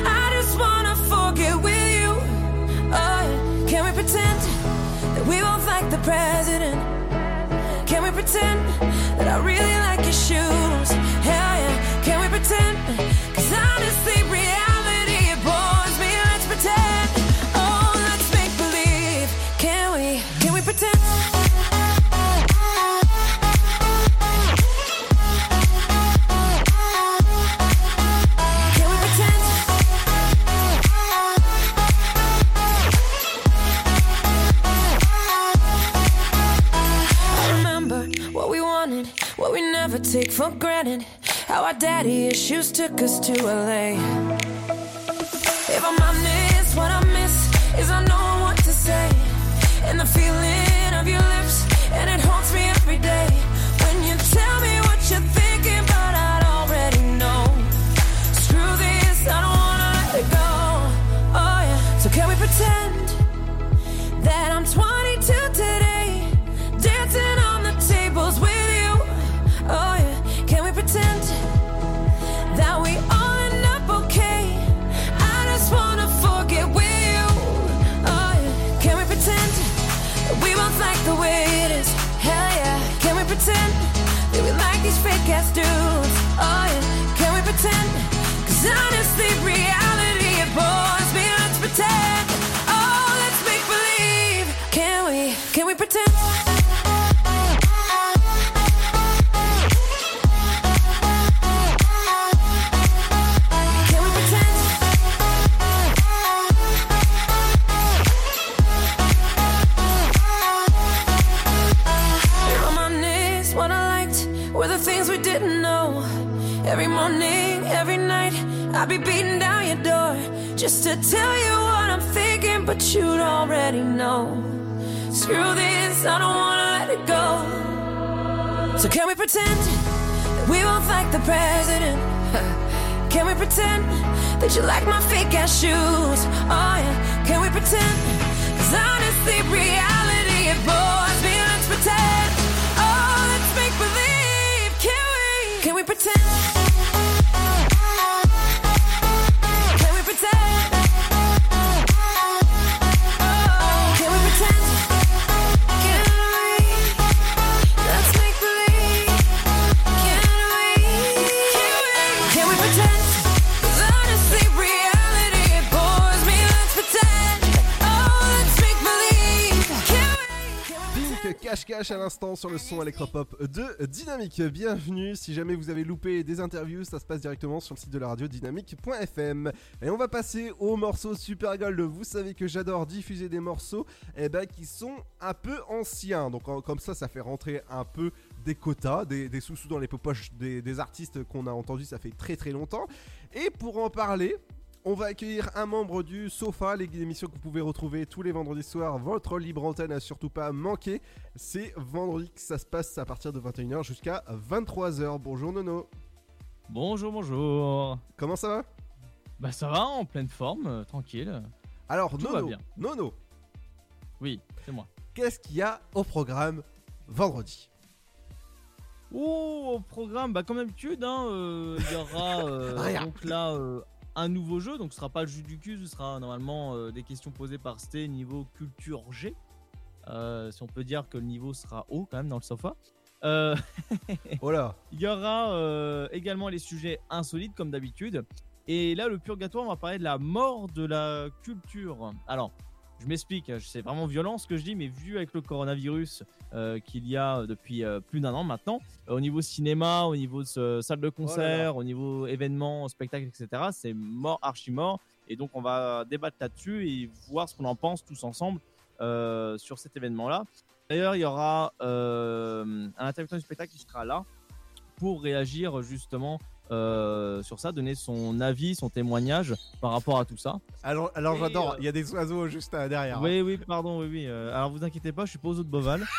I just wanna forget with you. Oh yeah, can we pretend that we both like the president? Can we pretend that I really like your shoes? Hell yeah, can we pretend? Take for granted. How our daddy issues took us to LA. If I'm honest, what I miss is I know what to say. And the feeling of your the president? Can we pretend that you like my fake ass shoes? Oh yeah, can we pretend? Cause honestly, reality it bores me. Let's pretend. Oh, let's make believe. Can we? Can we pretend?
À l'instant sur le son électropop de Dynamique. Bienvenue. Si jamais vous avez loupé des interviews, ça se passe directement sur le site de la radio dynamique.fm. Et on va passer au morceau Super Gold. Vous savez que j'adore diffuser des morceaux eh ben, qui sont un peu anciens. Donc comme ça, ça fait rentrer un peu des quotas, des, des sous-sous dans les poches des, des artistes qu'on a entendus, ça fait très très longtemps. Et pour en parler, on va accueillir un membre du Sofa, l'émission que vous pouvez retrouver tous les vendredis soirs. Votre libre antenne à surtout pas manquer. C'est vendredi que ça se passe à partir de 21h jusqu'à 23h. Bonjour Nono.
Bonjour, bonjour.
Comment ça va?
Bah ça va, en pleine forme, euh, tranquille.
Alors
Tout
Nono,
va bien.
Nono,
Oui, c'est moi.
qu'est-ce qu'il y a au programme vendredi?
Oh, au programme, bah comme d'habitude, hein, euh, il y aura euh, donc là euh, un nouveau jeu, donc ce sera pas le jeu du cul, ce sera normalement euh, des questions posées par Sté niveau culture G. Euh, si on peut dire que le niveau sera haut quand même dans le sofa. Euh,
Oh là
Il y aura également les sujets insolites comme d'habitude. Et là, le purgatoire, on va parler de la mort de la culture. Alors, je m'explique, c'est vraiment violent ce que je dis, mais vu avec le coronavirus euh, qu'il y a depuis euh, plus d'un an maintenant, euh, au niveau cinéma, au niveau de salle de concert, au niveau événements, spectacles, etc., c'est mort, archi mort. Et donc, on va débattre là-dessus et voir ce qu'on en pense tous ensemble euh, sur cet événement-là. D'ailleurs, il y aura euh, un intervieweur du spectacle qui sera là pour réagir justement euh, sur ça, donner son avis, son témoignage par rapport à tout ça.
Alors, alors j'adore,
euh,
il y a des oiseaux juste euh, derrière. hein.
Oui, oui, pardon, oui, oui. alors vous inquiétez pas, je suis pas aux eaux de Boval.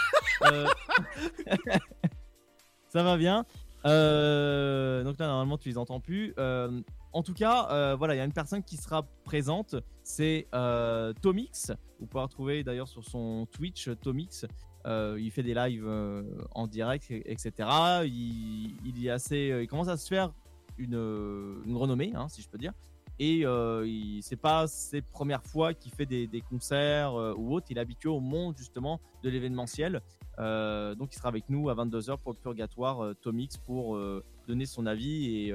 Euh, ça va bien. Euh, donc là, normalement, tu les entends plus. Euh, en tout cas, euh, voilà, il y a une personne qui sera présente. C'est euh, Tomix. Vous pouvez retrouver d'ailleurs sur son Twitch Tomix. Euh, il fait des lives euh, en direct, et- etc. Il, il est assez, il commence à se faire une, euh, une renommée, hein, si je peux dire. Et euh, c'est pas ses premières fois qu'il fait des, des concerts euh, ou autre. Il est habitué au monde justement de l'événementiel. Euh, donc il sera avec nous à 22h pour le purgatoire Tomix pour donner son avis et,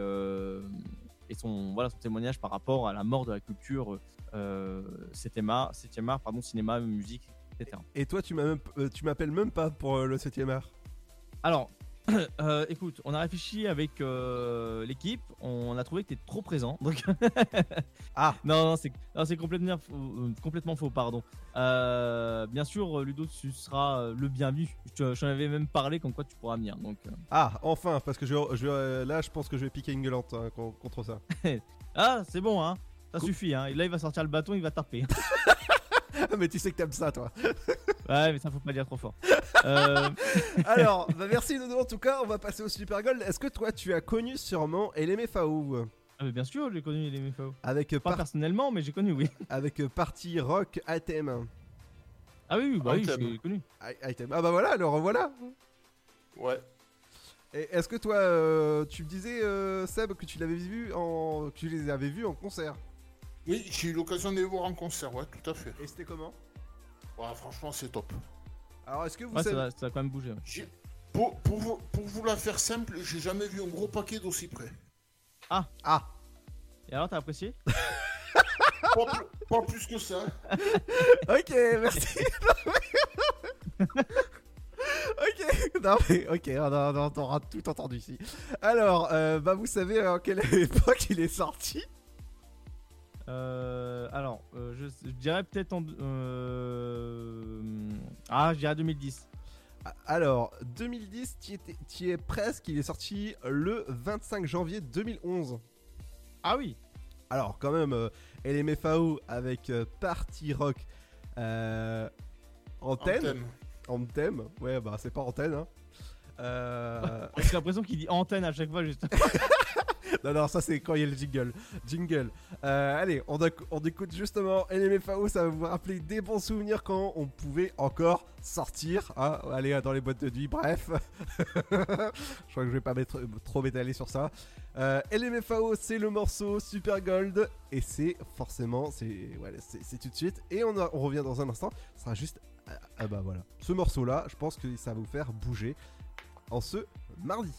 et son, voilà, son témoignage par rapport à la mort de la culture euh, 7e art, 7e art, pardon, cinéma, musique, etc.
Et toi, tu même- m'appelles même pas pour le 7ème art?
Alors, euh, écoute, on a réfléchi avec euh, l'équipe, on a trouvé que tu trop présent. Donc...
ah
Non, non, c'est complètement, euh, complètement faux, pardon. Euh, bien sûr, Ludo, tu seras le bienvenu. Je je t'en avais même parlé comme quoi tu pourras venir. Donc.
Ah, enfin, parce que je, je- là, je pense que je vais piquer une gueulante hein, con- contre ça.
ah, c'est bon, hein. Ça suffit, hein. Et là, il va sortir le bâton, il va taper.
mais tu sais que t'aimes ça, toi.
ouais, mais ça faut pas dire trop fort. Euh,
Alors, bah, merci Nono en tout cas, on va passer au Super Gold. Est-ce que toi, tu as connu sûrement LMFAO
Ah, mais bien sûr, j'ai connu les MFAO.
Avec euh,
Pas
par-
personnellement, mais j'ai connu, oui.
Avec euh, Party Rock Item.
Ah oui, oui, bah oui, j'ai connu.
Item. Ah bah voilà, le revoilà.
Ouais.
Et est-ce que toi, euh, tu me disais, euh, Seb, que tu l'avais vu en, que tu les avais vus en concert?
Oui, j'ai eu l'occasion de les voir en concert, ouais, tout à fait.
Et c'était comment?
Ouais, franchement, c'est top.
Alors, est-ce que vous
Ouais, ça,
savez-
va- ça a quand même bougé. ouais.
Pour, pour, vous, pour vous la faire simple, j'ai jamais vu un gros paquet d'aussi près.
Ah
Ah
Et alors, t'as apprécié?
Pas, plus, pas plus que ça.
Ok, merci. ok, non mais ok, on, a- on a- on aura tout entendu ici. Alors, euh, bah vous savez en quelle époque il est sorti?
Euh, alors, euh, je, je dirais peut-être en. euh, Ah, je dirais 2010.
Alors, 2010, tu y es presque. Il est sorti le 25 janvier 2011.
Ah oui
Alors, quand même, euh, LMFAO avec euh, Party Rock euh, Antenne.
Anthem.
Anthem. Ouais, bah, c'est pas antenne, hein. Euh,
J'ai l'impression qu'il dit antenne à chaque fois, juste.
non, non, ça c'est quand il y a le jingle. Jingle. Euh, allez, on, écoute justement LMFAO, ça va vous rappeler des bons souvenirs quand on pouvait encore sortir. hein, aller dans les boîtes de nuit, bref. je crois que je vais pas mettre, trop m'étaler sur ça. Euh, LMFAO, c'est le morceau Super Gold. Et c'est forcément, c'est tout de suite. Et on, on revient dans un instant. Ce sera juste. Ah bah voilà. Ce morceau-là, je pense que ça va vous faire bouger en ce mardi.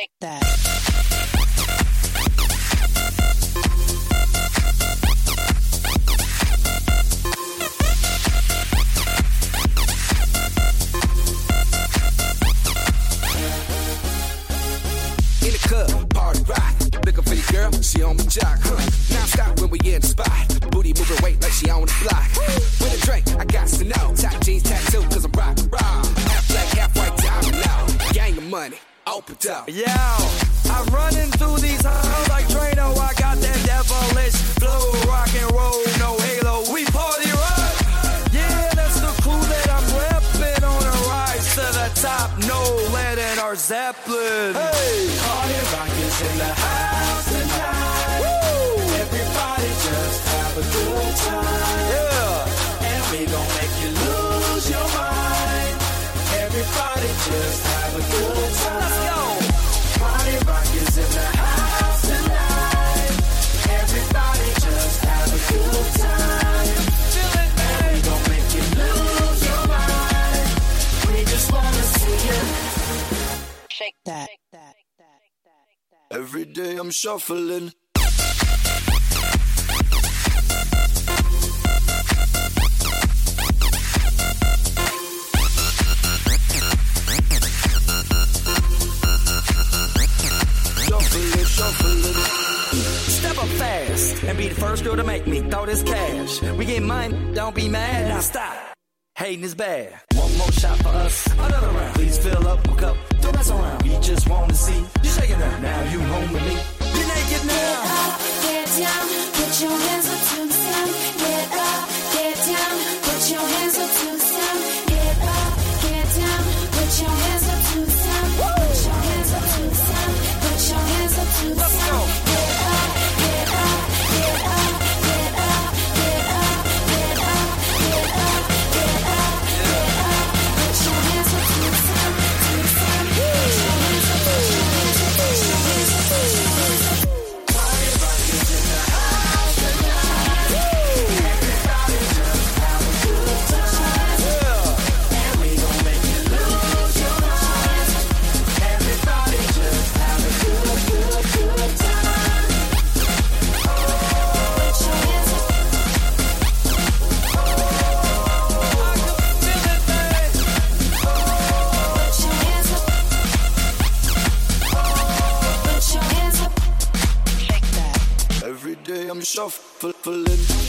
Shake that.
Shuffling.
Shuffling, shuffling.
Step up fast and be the first girl to make me throw this cash. We get mine, don't be mad. Now stop. Hating is bad. One more shot for us, another round. Please fill up a cup, don't mess around. We just wanna see you shaking that. Now you home with me. Naked now.
Get down, put your hands up to the sound.
Shuffling.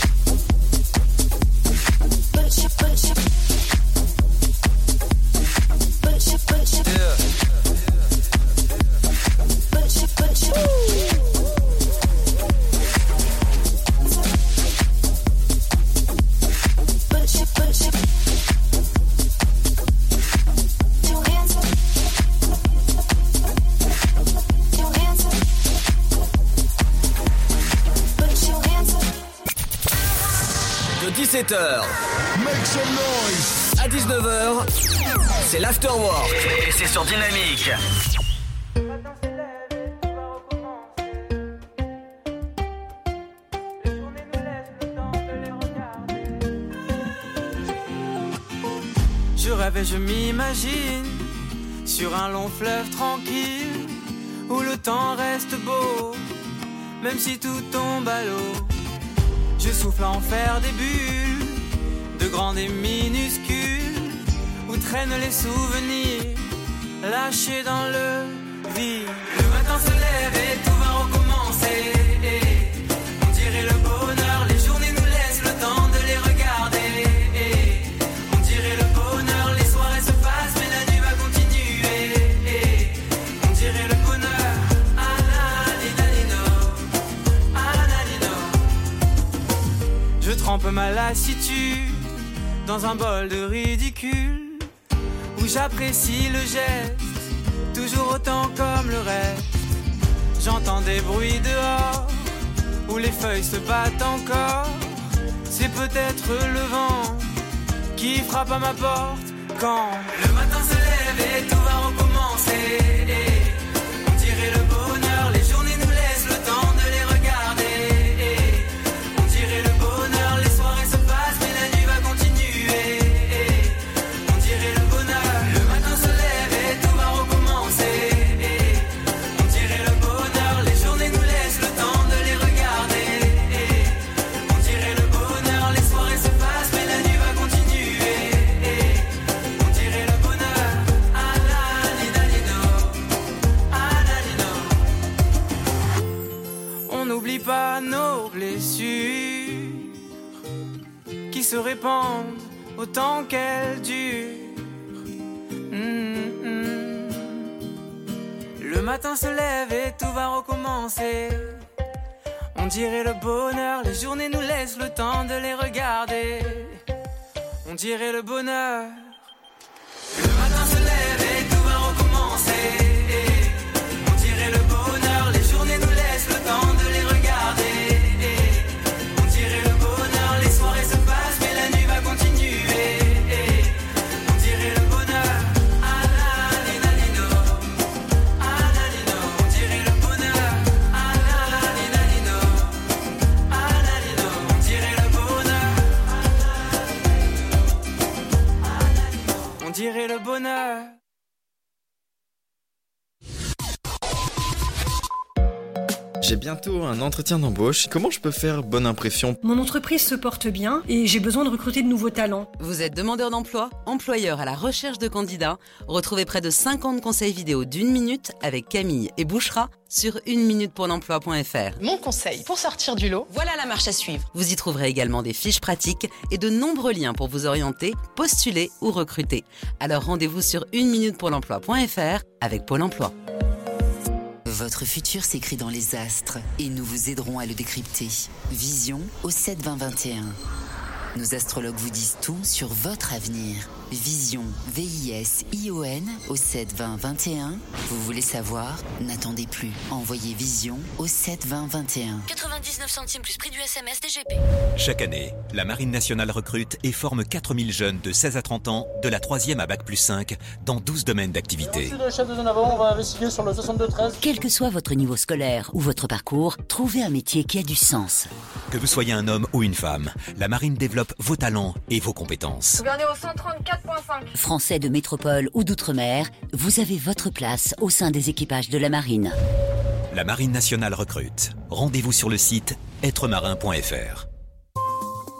Et c'est sur Dynamique.
Je rêve et je m'imagine sur un long fleuve tranquille où le temps reste beau, même si tout tombe à l'eau. Je souffle en faire des bulles, de grandes et minuscules, où traînent les souvenirs lâchés dans le vide. Le matin se lève et tout va recommencer. On dirait le bonheur, les journées nous laissent le temps de les regarder. On dirait le bonheur, les soirées se passent, mais la nuit va continuer. On dirait le bonheur. Je trempe ma lassitude dans un bol de ridicule j'apprécie le geste, toujours autant comme le reste. J'entends des bruits dehors où les feuilles se battent encore. C'est peut-être le vent qui frappe à ma porte quand le matin se lève et tout va recommencer. Se répandent autant qu'elles durent. Mm, mm. Le matin se lève et tout va recommencer. On dirait le bonheur, les journées nous laissent le temps de les regarder. On dirait le bonheur. On dirait le bonheur.
J'ai bientôt un entretien d'embauche. Comment je peux faire bonne impression?
Mon entreprise se porte bien et j'ai besoin de recruter de nouveaux talents.
Vous êtes demandeur d'emploi, employeur à la recherche de candidats Retrouvez près de 50 conseils vidéo d'une minute avec Camille et Bouchera sur 1 minute pour l'emploi.fr.
Mon conseil pour sortir du lot, voilà la marche à suivre.
Vous y trouverez également des fiches pratiques et de nombreux liens pour vous orienter, postuler ou recruter. Alors rendez-vous sur 1 minute pour l'emploi.fr avec Pôle emploi.
Votre futur s'écrit dans les astres et nous vous aiderons à le décrypter. Vision au 7 20 21. Nos astrologues vous disent tout sur votre avenir. Vision, V-I-S-I-O-N au 7 20 21. Vous voulez savoir? N'attendez plus. Envoyez Vision au 7 20 21.
99 centimes plus prix du SMS DGP.
Chaque année, la Marine nationale recrute et forme 4000 jeunes de 16 à 30 ans, de la 3e à Bac plus 5, dans 12 domaines d'activité.
le chef de zone avant, on va investiguer sur le 62-13.
Quel que soit votre niveau scolaire ou votre parcours, trouvez un métier qui a du sens.
Que vous soyez un homme ou une femme, la Marine développe vos talents et vos compétences.
Au 134.5.
Français de métropole ou d'outre-mer, vous avez votre place au sein des équipages de la marine.
La Marine nationale recrute. Rendez-vous sur le site êtremarin.fr.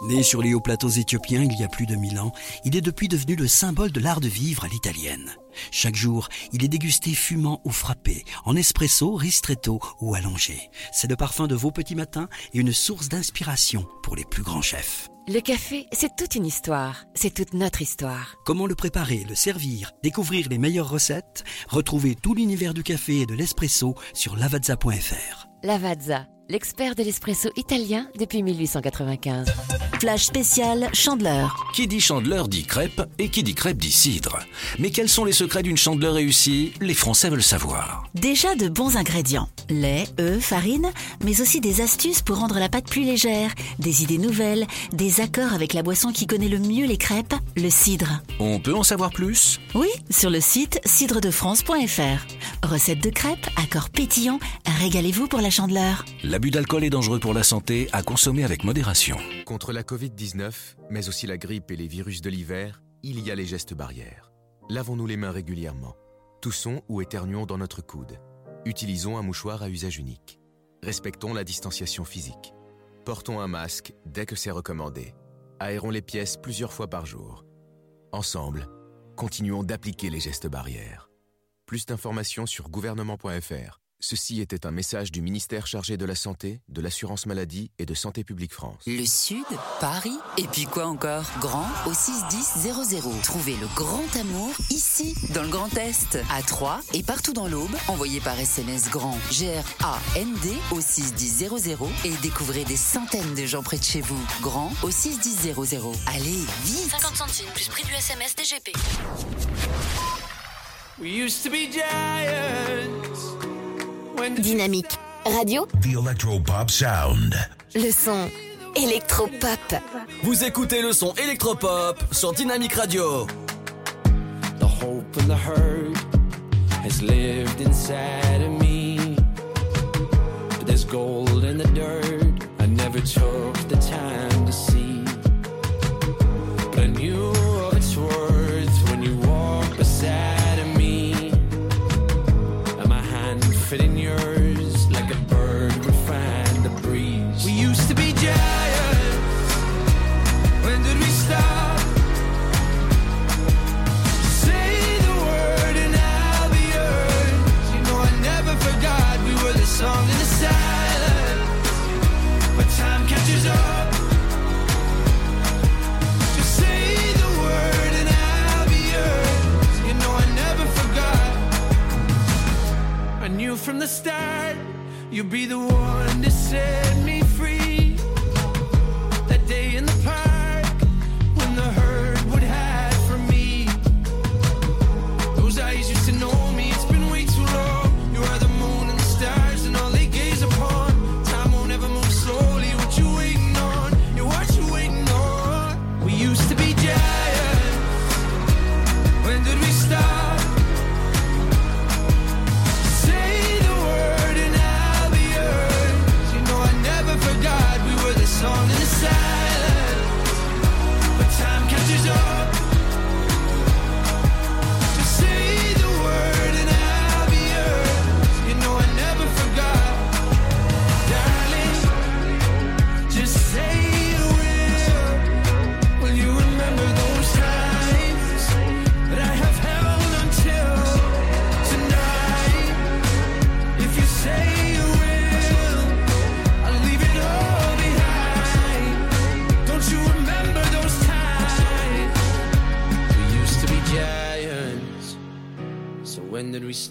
Né sur les hauts plateaux éthiopiens il y a plus de mille ans, il est depuis devenu le symbole de l'art de vivre à l'italienne. Chaque jour, il est dégusté fumant ou frappé, en espresso, ristretto ou allongé. C'est le parfum de vos petits matins et une source d'inspiration pour les plus grands chefs.
Le café, c'est toute une histoire. C'est toute notre histoire.
Comment le préparer, le servir, découvrir les meilleures recettes? Retrouvez tout l'univers du café et de l'espresso sur lavazza.fr.
Lavazza,
l'expert de l'espresso italien depuis 1895.
Flash spécial Chandeleur.
Qui dit chandeleur dit crêpe et qui dit crêpe dit cidre. Mais quels sont les secrets d'une chandeleur réussie? Les Français veulent savoir.
Déjà de bons ingrédients. Lait, œufs, farine, mais aussi des astuces pour rendre la pâte plus légère, des idées nouvelles, des accords avec la boisson qui connaît le mieux les crêpes, le cidre.
On peut en savoir plus?
Oui, sur le site cidredefrance.fr. Recette de crêpes, accords pétillants, régalez-vous pour la chandeleur.
L'abus d'alcool est dangereux pour la santé, à consommer avec modération.
Contre la Covid-19, mais aussi la grippe et les virus de l'hiver, il y a les gestes barrières. Lavons-nous les mains régulièrement. Toussons ou éternuons dans notre coude. Utilisons un mouchoir à usage unique. Respectons la distanciation physique. Portons un masque dès que c'est recommandé. Aérons les pièces plusieurs fois par jour. Ensemble, continuons d'appliquer les gestes barrières. Plus d'informations sur gouvernement.fr. Ceci était un message du ministère chargé de la Santé, de l'Assurance Maladie et de Santé Publique France.
Le Sud, Paris, et puis quoi encore? Grand au 61000. Trouvez le grand amour ici, dans le Grand Est, à Troyes et partout dans l'Aube. Envoyez par SMS grand G-R-A-N-D au 61000 et découvrez des centaines de gens près de chez vous. Grand au 61000. Allez, vite
50 centimes plus prix du SMS DGP.
We used to be giants.
Dynamique. Radio,
The Electropop Sound.
le son électropop.
Vous écoutez le son électropop sur Dynamic Radio.
The hope and the hurt has lived inside of me. But there's gold in the dirt I never took the time from the start. You'll be the one to set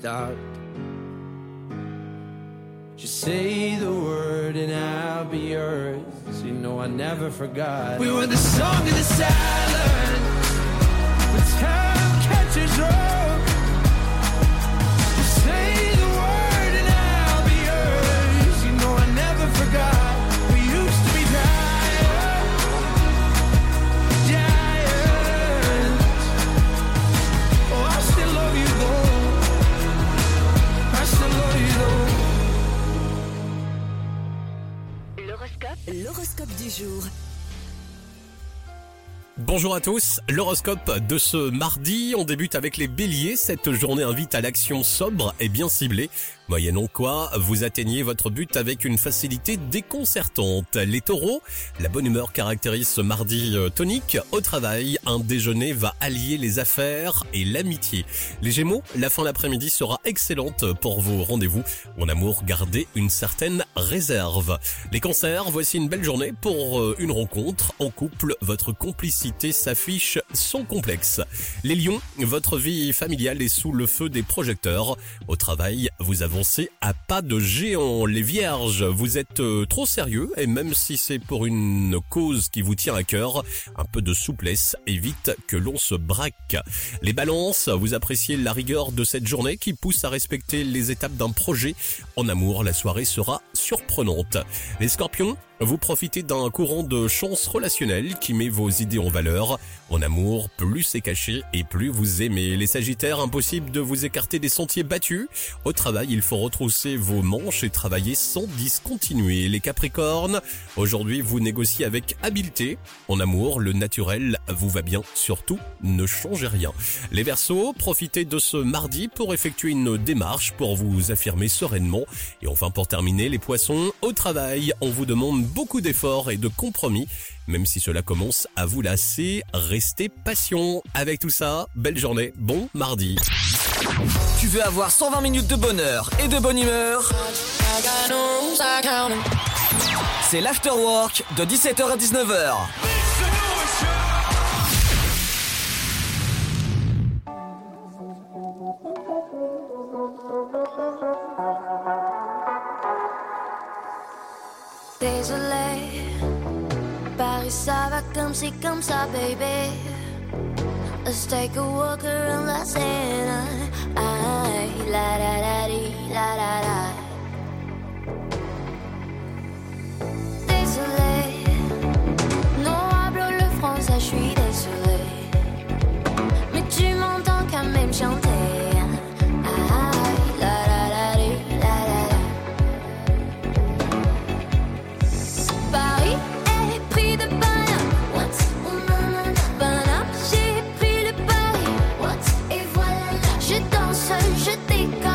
start? Just say the word and I'll be yours. You know I never forgot. We
Bonjour à tous, l'horoscope de ce mardi, on débute avec les béliers, cette journée invite à l'action sobre et bien ciblée, moyennant quoi vous atteignez votre but avec une facilité déconcertante. Les taureaux, la bonne humeur caractérise ce mardi euh, tonique, au travail, un déjeuner va allier les affaires et l'amitié. Les gémeaux, la fin d'après-midi sera excellente pour vos rendez-vous, en amour gardez une certaine réserve. Les cancers, voici une belle journée pour euh, une rencontre en couple, votre complicité s'affiche sont complexes. Les lions, votre vie familiale est sous le feu des projecteurs. Au travail, vous avancez à pas de géant. Les vierges, vous êtes euh, trop sérieux et même si c'est pour une cause qui vous tient à cœur, un peu de souplesse évite que l'on se braque. Les balances, vous appréciez la rigueur de cette journée qui pousse à respecter les étapes d'un projet. En amour, la soirée sera surprenante. Les scorpions, vous profitez d'un courant de chance relationnelle qui met vos idées en valeur. En amour, plus c'est caché et plus vous aimez. Les sagittaires, impossible de vous écarter des sentiers battus. Au travail, il faut retrousser vos manches et travailler sans discontinuer. Les capricornes, aujourd'hui vous négociez avec habileté. En amour, le naturel vous va bien. Surtout, ne changez rien. Les versos, profitez de ce mardi pour effectuer une démarche pour vous affirmer sereinement. Et enfin, pour terminer, les poissons, au travail, on vous demande beaucoup d'efforts et de compromis. Même si cela commence à vous lasser, restez patient. Avec tout ça, belle journée, bon mardi.
Tu veux avoir 120 minutes de bonheur et de bonne humeur? C'est l'afterwork de 17h à 19h.
Désolé, Paris ça va comme c'est comme ça, baby. Let's take a walk around la Seine. Ay, la la la di, la la la. Désolé, non hablo le français, je suis désolé. Mais tu m'entends quand même chanter. Danse, je décolle, à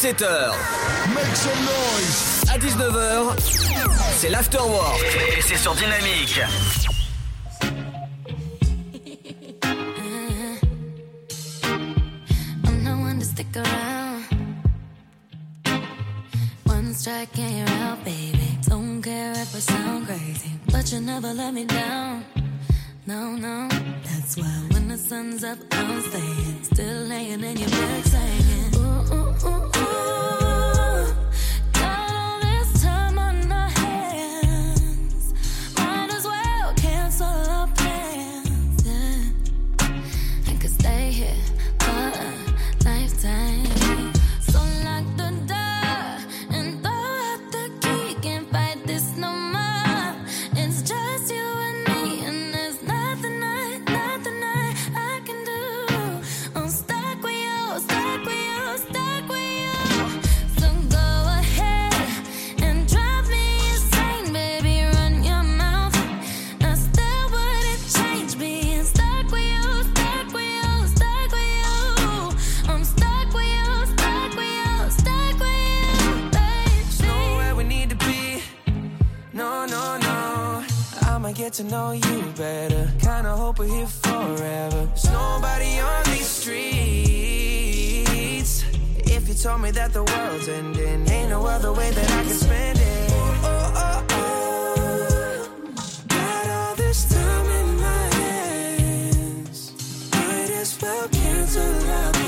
De
17h à 19h, c'est l'afterwork. Et c'est sur Dynamique.
To know you better. Kinda hope we're here forever. There's nobody on these streets. If you told me that the world's ending, ain't no other way that I can spend it. Oh, oh, oh. Got all this time in my hands. Might as well cancel our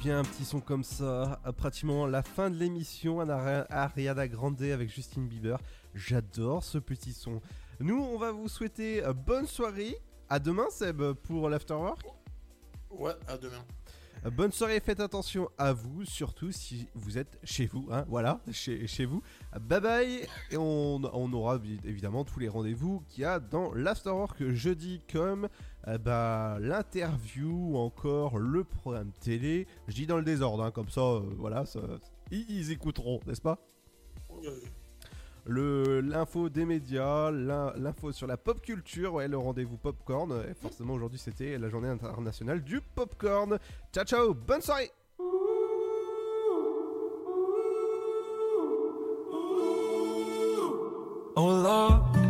bien un petit son comme ça à Pratiquement la fin de l'émission, Ariana Grande avec Justin Bieber. J'adore ce petit son. Nous, on va vous souhaiter euh, bonne soirée. À demain, Seb, pour l'Afterwork.
Ouais, à demain.
Euh, Bonne soirée, faites attention à vous, surtout si vous êtes chez vous, hein, voilà, chez, chez vous. Bye bye, et on, on aura évidemment tous les rendez-vous qu'il y a dans l'Afterwork jeudi, comme euh, bah, l'interview ou encore le programme télé. Je dis dans le désordre, hein, comme ça, euh, voilà, ils, écouteront, n'est-ce pas? L'info des médias, l'in- l'info sur la pop culture, ouais, le rendez-vous popcorn. Et forcément, aujourd'hui, c'était la journée internationale du popcorn. Ciao, ciao, bonne soirée!
Oh